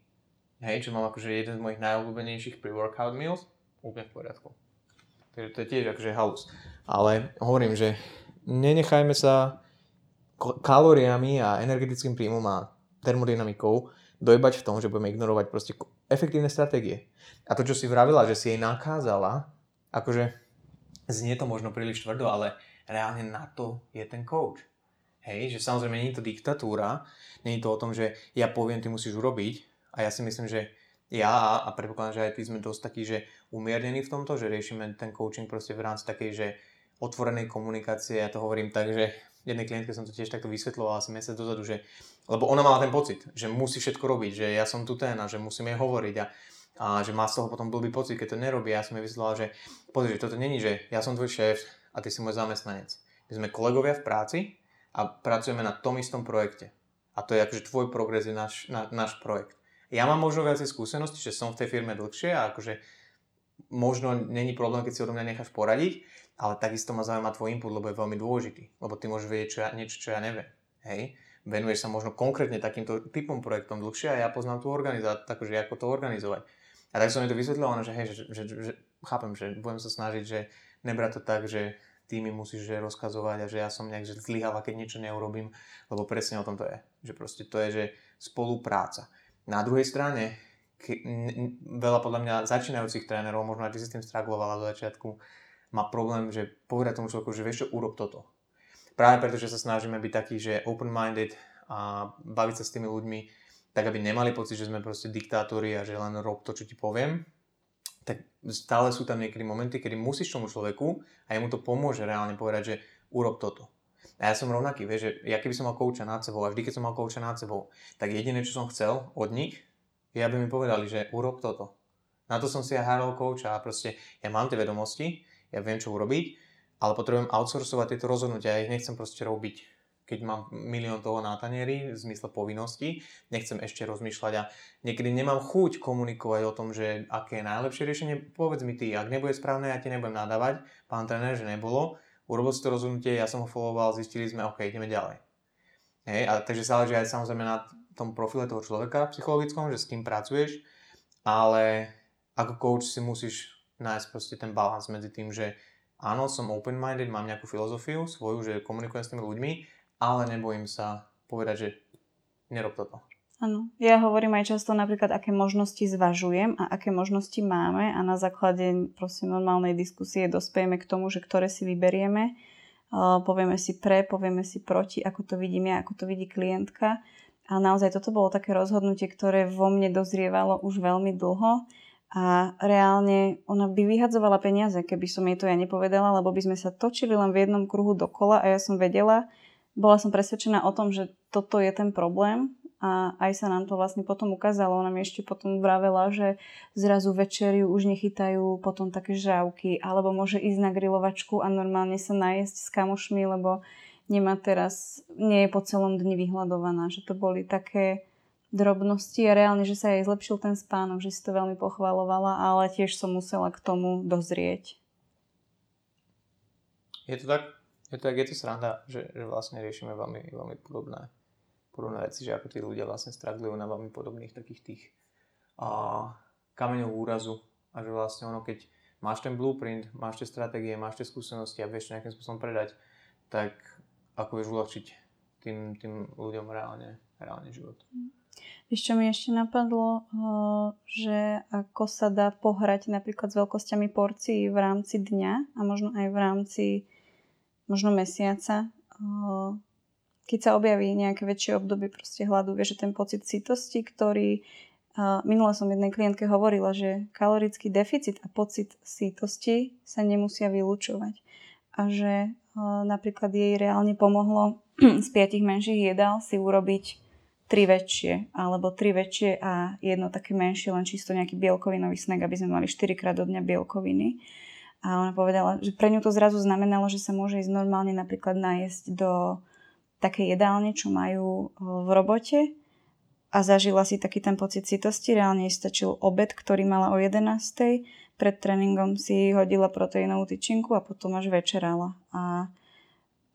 A: hej, čo mám akože jeden z mojich najobľúbenejších pre-workout meals, úplne v poriadku. Takže to je tiež akože halus. Ale hovorím, že nenechajme sa kalóriami a energetickým príjmom a termodynamikou dojebať v tom, že budeme ignorovať proste efektívne stratégie. A to, čo si vravila, že si jej nakázala, akože znie to možno príliš tvrdo, ale reálne na to je ten coach. Hej, že samozrejme nie je to diktatúra, nie je to o tom, že ja poviem, ty musíš urobiť a ja si myslím, že ja a predpokladám, že aj ty sme dosť takí, že umiernení v tomto, že riešime ten coaching proste v rámci takej, že otvorenej komunikácie, ja to hovorím tak, že jednej klientke som to tiež takto vysvetloval asi mesiac dozadu, že, lebo ona mala ten pocit, že musí všetko robiť, že ja som tu ten a že musím jej hovoriť a, a že má z toho potom blbý pocit, keď to nerobí. Ja som jej vysvetloval, že pozri, že toto není, že ja som tvoj šéf a ty si môj zamestnanec. My sme kolegovia v práci a pracujeme na tom istom projekte. A to je akože tvoj progres je náš, na, náš projekt. Ja mám možno viacej skúsenosti, že som v tej firme dlhšie a akože možno není problém, keď si o mňa necháš poradiť, ale takisto ma zaujíma tvoj input, lebo je veľmi dôležitý. Lebo ty môžeš vedieť čo ja, niečo, čo ja neviem. Hej? Venuješ sa možno konkrétne takýmto typom projektom dlhšie a ja poznám tú organizáciu, takže ako to organizovať. A tak som mi to vysvetlil, že hej, že, že, že, chápem, že budem sa snažiť, že nebrať to tak, že ty mi musíš že rozkazovať a že ja som nejak že keď niečo neurobím, lebo presne o tom to je. Že proste to je, že spolupráca. Na druhej strane, ke, n, veľa podľa mňa začínajúcich trénerov, možno aj ty si s tým stragovala do začiatku, má problém, že povedať tomu človeku, že vieš čo, urob toto. Práve preto, že sa snažíme byť takí, že open-minded a baviť sa s tými ľuďmi, tak aby nemali pocit, že sme proste diktátori a že len rob to, čo ti poviem, tak stále sú tam niekedy momenty, kedy musíš tomu človeku a jemu to pomôže reálne povedať, že urob toto. A ja som rovnaký, vieš, že ja keby som mal kouča nad sebou a vždy, keď som mal kouča nad sebou, tak jediné, čo som chcel od nich, je, aby mi povedali, že urob toto. Na to som si ja háral kouča a proste ja mám tie vedomosti, ja viem, čo urobiť, ale potrebujem outsourcovať tieto rozhodnutia. Ja ich nechcem proste robiť, keď mám milión toho na tanieri v zmysle povinnosti. Nechcem ešte rozmýšľať a niekedy nemám chuť komunikovať o tom, že aké je najlepšie riešenie. Povedz mi ty, ak nebude správne, ja ti nebudem nadávať. Pán tréner, že nebolo. Urobil si to rozhodnutie, ja som ho followoval, zistili sme, OK, ideme ďalej. Hej, a takže záleží aj samozrejme na tom profile toho človeka psychologickom, že s kým pracuješ, ale ako coach si musíš nájsť proste ten balans medzi tým, že áno, som open-minded, mám nejakú filozofiu svoju, že komunikujem s tými ľuďmi, ale nebojím sa povedať, že nerob toto.
B: Áno, ja hovorím aj často napríklad, aké možnosti zvažujem a aké možnosti máme a na základe proste normálnej diskusie dospejeme k tomu, že ktoré si vyberieme povieme si pre, povieme si proti, ako to vidím ja, ako to vidí klientka. A naozaj toto bolo také rozhodnutie, ktoré vo mne dozrievalo už veľmi dlho a reálne ona by vyhadzovala peniaze, keby som jej to ja nepovedala, lebo by sme sa točili len v jednom kruhu dokola a ja som vedela, bola som presvedčená o tom, že toto je ten problém a aj sa nám to vlastne potom ukázalo. Ona mi ešte potom vravela, že zrazu večeriu už nechytajú potom také žávky alebo môže ísť na grilovačku a normálne sa najesť s kamošmi, lebo nemá teraz, nie je po celom dni vyhľadovaná. Že to boli také drobnosti a reálne, že sa jej zlepšil ten spánok, že si to veľmi pochvalovala, ale tiež som musela k tomu dozrieť.
A: Je to tak? Je to tak, je to sranda, že, že vlastne riešime veľmi, veľmi podobné, podobné veci, že ako tí ľudia vlastne straglujú na veľmi podobných takých tých a, kameňov úrazu a že vlastne ono, keď máš ten blueprint, máš tie stratégie, máš tie skúsenosti a vieš nejakým spôsobom predať, tak ako vieš uľahčiť tým, tým ľuďom reálne, reálne život. Mm.
B: Vieš, čo mi ešte napadlo, že ako sa dá pohrať napríklad s veľkosťami porcií v rámci dňa a možno aj v rámci možno mesiaca, keď sa objaví nejaké väčšie obdobie proste hladu, vieš, že ten pocit citosti, ktorý minule som jednej klientke hovorila, že kalorický deficit a pocit sítosti sa nemusia vylúčovať. A že napríklad jej reálne pomohlo z piatich menších jedál si urobiť tri väčšie, alebo tri väčšie a jedno také menšie, len čisto nejaký bielkovinový snack, aby sme mali 4 krát do dňa bielkoviny. A ona povedala, že pre ňu to zrazu znamenalo, že sa môže ísť normálne napríklad najesť do také jedálne, čo majú v robote a zažila si taký ten pocit citosti. Reálne jej stačil obed, ktorý mala o 11. Pred tréningom si hodila proteínovú tyčinku a potom až večerala. A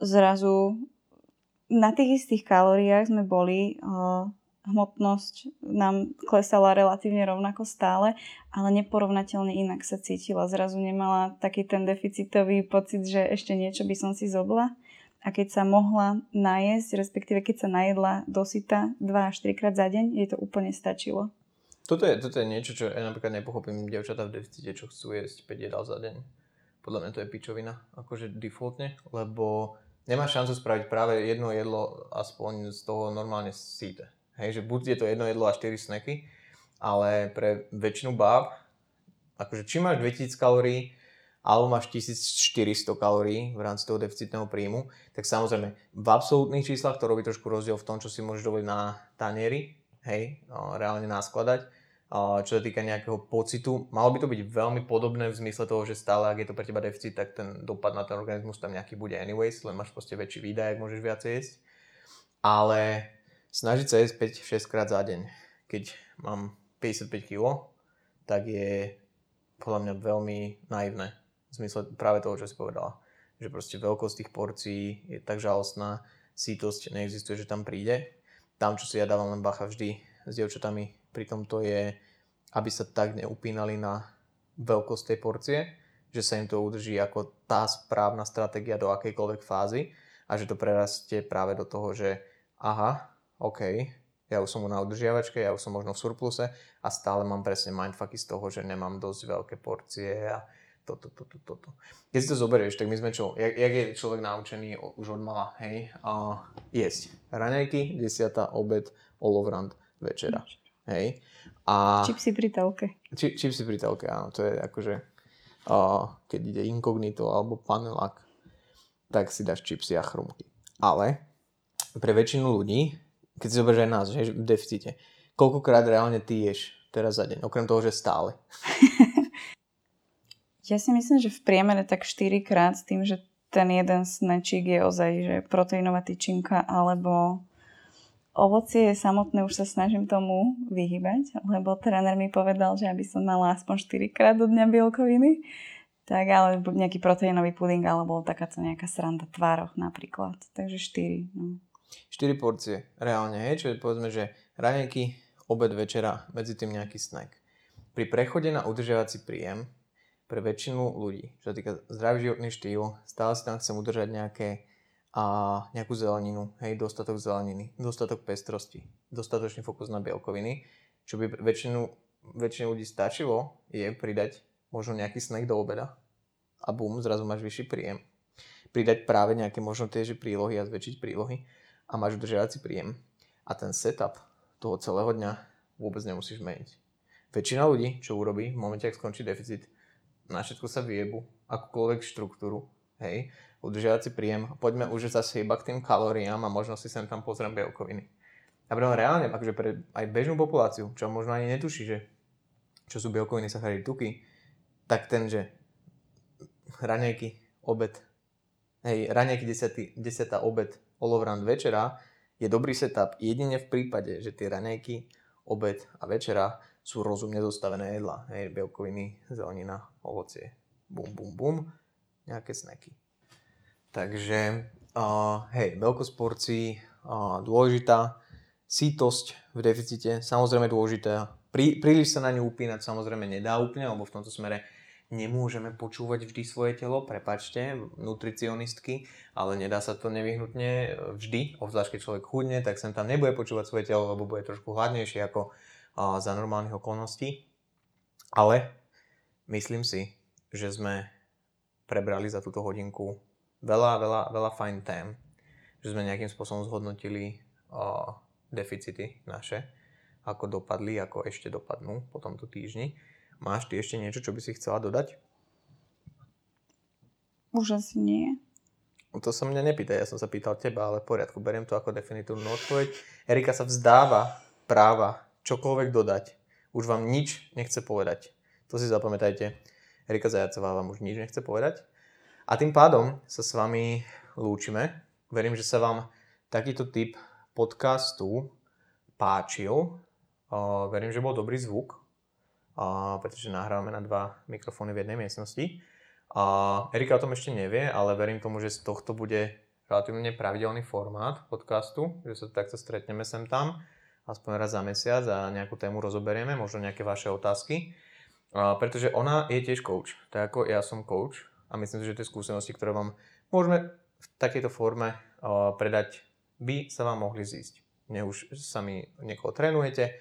B: zrazu na tých istých kalóriách sme boli, hmotnosť nám klesala relatívne rovnako stále, ale neporovnateľne inak sa cítila. Zrazu nemala taký ten deficitový pocit, že ešte niečo by som si zobla. A keď sa mohla najesť, respektíve keď sa najedla dosyta 2 až 3 krát za deň, jej to úplne stačilo.
A: Toto je, toto je niečo, čo ja napríklad nepochopím dievčatá v deficite, čo chcú jesť 5 jedál za deň. Podľa mňa to je pičovina, akože defaultne, lebo nemáš šancu spraviť práve jedno jedlo aspoň z toho normálne síte. Hej, že buď je to jedno jedlo a 4 snacky, ale pre väčšinu báb, akože či máš 2000 kalórií, alebo máš 1400 kalórií v rámci toho deficitného príjmu, tak samozrejme v absolútnych číslach to robí trošku rozdiel v tom, čo si môžeš dovoliť na tanieri, hej, no, reálne naskladať, čo sa týka nejakého pocitu. Malo by to byť veľmi podobné v zmysle toho, že stále, ak je to pre teba deficit, tak ten dopad na ten organizmus tam nejaký bude anyways, len máš proste väčší výdaj, ak môžeš viacej jesť. Ale snažiť sa jesť 5-6 krát za deň, keď mám 55 kg, tak je podľa mňa veľmi naivné. V zmysle práve toho, čo si povedala. Že proste veľkosť tých porcií je tak žalostná, sítosť neexistuje, že tam príde. Tam, čo si ja dávam len bacha vždy s dievčatami, pri tomto je, aby sa tak neupínali na veľkosť tej porcie, že sa im to udrží ako tá správna stratégia do akejkoľvek fázy a že to prerastie práve do toho, že aha, OK, ja už som na udržiavačke, ja už som možno v surpluse a stále mám presne mindfucky z toho, že nemám dosť veľké porcie a toto, toto, toto. Keď si to zoberieš, tak my sme čo, jak, jak je človek naučený už od mala, hej, a jesť raňajky, desiata, obed, olovrant, večera. Hej.
B: A... Čipsy pri telke.
A: Či, čipsy pri telke, áno. To je akože, uh, keď ide inkognito alebo panelák, tak si dáš čipsy a chrumky. Ale pre väčšinu ľudí, keď si zoberieš aj nás, že v deficite, koľkokrát reálne ty ješ teraz za deň, okrem toho, že stále?
B: ja si myslím, že v priemere tak 4 krát s tým, že ten jeden snečík je ozaj, že proteínová tyčinka alebo Ovocie samotné už sa snažím tomu vyhybať, lebo tréner mi povedal, že aby som mala aspoň 4 krát do dňa bielkoviny. Tak ale nejaký proteínový puding alebo takáto nejaká sranda tvároch napríklad. Takže 4. No.
A: 4 porcie, reálne, hej? Čiže povedzme, že raňajky, obed, večera, medzi tým nejaký snack. Pri prechode na udržiavací príjem pre väčšinu ľudí, čo sa týka zdravý životný štýl, stále si tam chcem udržať nejaké a nejakú zeleninu, hej, dostatok zeleniny, dostatok pestrosti, dostatočný fokus na bielkoviny, čo by väčšinu, väčšinu ľudí stačilo, je pridať možno nejaký snack do obeda a bum, zrazu máš vyšší príjem. pridať práve nejaké možno tie prílohy a zväčšiť prílohy a máš udržiavací príjem. A ten setup toho celého dňa vôbec nemusíš meniť. Väčšina ľudí, čo urobí v momente, ak skončí deficit, na všetko sa vyjebu, akúkoľvek štruktúru, hej, udržiavací príjem, poďme už zase iba k tým kalóriám a možno si sem tam pozriem bielkoviny. A preto reálne, akože pre aj bežnú populáciu, čo možno ani netuší, že čo sú bielkoviny, sacharidy, tuky, tak ten, že raňajky, obed, hej, raňajky, desiatá obed, olovrand, večera, je dobrý setup jedine v prípade, že tie raňajky, obed a večera sú rozumne zostavené jedla. Hej, bielkoviny, zelenina, ovocie, bum, bum, bum, nejaké snacky. Takže, uh, hej, veľkosť porcií uh, dôležitá, sítosť v deficite, samozrejme dôležité. Prí, príliš sa na ňu upínať samozrejme nedá úplne, lebo v tomto smere nemôžeme počúvať vždy svoje telo, prepačte, nutricionistky, ale nedá sa to nevyhnutne vždy, obzvlášť keď človek chudne, tak sem tam nebude počúvať svoje telo, lebo bude trošku hladnejšie ako a, za normálnych okolností. Ale myslím si, že sme prebrali za túto hodinku veľa, veľa, veľa fajn tém, že sme nejakým spôsobom zhodnotili a, deficity naše, ako dopadli, ako ešte dopadnú po tomto týždni. Máš ty ešte niečo, čo by si chcela dodať?
B: Už asi nie.
A: To sa mňa nepýta, ja som sa pýtal teba, ale v poriadku, beriem to ako definitívnu odpoveď. Erika sa vzdáva práva čokoľvek dodať. Už vám nič nechce povedať. To si zapamätajte. Erika Zajacová vám už nič nechce povedať. A tým pádom sa s vami lúčime. Verím, že sa vám takýto typ podcastu páčil. Verím, že bol dobrý zvuk, pretože nahrávame na dva mikrofóny v jednej miestnosti. Uh, Erika o tom ešte nevie, ale verím tomu, že z tohto bude relatívne pravidelný formát podcastu, že sa takto stretneme sem tam, aspoň raz za mesiac a nejakú tému rozoberieme, možno nejaké vaše otázky. Pretože ona je tiež coach, tak ako ja som coach a myslím si, že tie skúsenosti, ktoré vám môžeme v takejto forme uh, predať by sa vám mohli zísť. Ne už sami niekoho trénujete,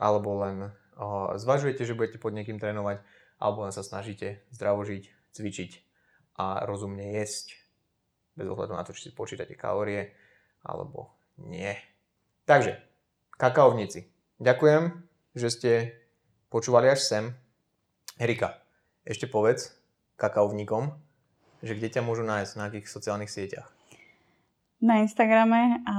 A: alebo len uh, zvažujete, že budete pod niekým trénovať, alebo len sa snažíte zdravo žiť, cvičiť a rozumne jesť, bez ohľadu na to, či si počítate kalórie, alebo nie. Takže, kakaovníci, ďakujem, že ste počúvali až sem. Erika, ešte povedz kakaovníkom, že kde ťa môžu nájsť, na akých sociálnych sieťach
B: na Instagrame a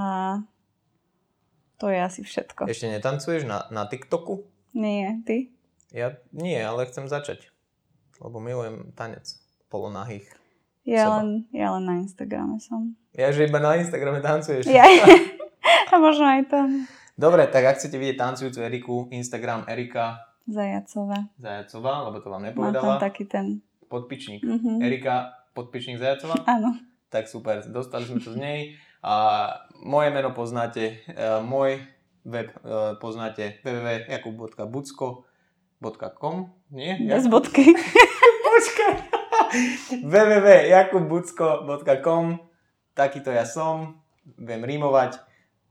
B: to je asi všetko.
A: Ešte netancuješ na, na TikToku?
B: Nie, ty?
A: Ja nie, ale chcem začať. Lebo milujem tanec polonahých.
B: Ja len, ja len na Instagrame som.
A: Ja, že iba na Instagrame tancuješ?
B: Ja. a možno aj tam.
A: Dobre, tak ak chcete vidieť tancujúcu Eriku, Instagram Erika
B: Zajacová.
A: Zajacová, lebo to vám nepovedala.
B: Mám tam taký ten...
A: Podpičník. Mm-hmm. Erika Podpičník Zajacová?
B: Áno
A: tak super, dostali sme to z nej. A moje meno poznáte, uh, môj web uh, poznáte www.jakub.bucko.com Nie?
B: Bez bodky.
A: Počkaj. www.jakubbucko.com Takýto ja som, viem rímovať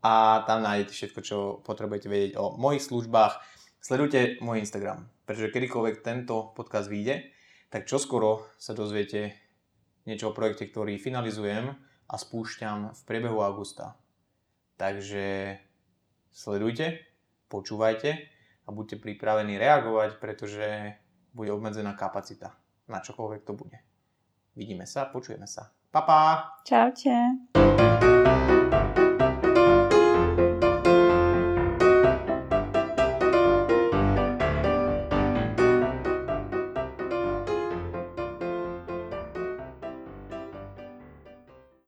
A: a tam nájdete všetko, čo potrebujete vedieť o mojich službách. Sledujte môj Instagram, pretože kedykoľvek tento podcast vyjde, tak čoskoro sa dozviete niečo o projekte, ktorý finalizujem a spúšťam v priebehu augusta. Takže sledujte, počúvajte a buďte pripravení reagovať, pretože bude obmedzená kapacita na čokoľvek to bude. Vidíme sa, počujeme sa. Pa, pa!
B: Čaute.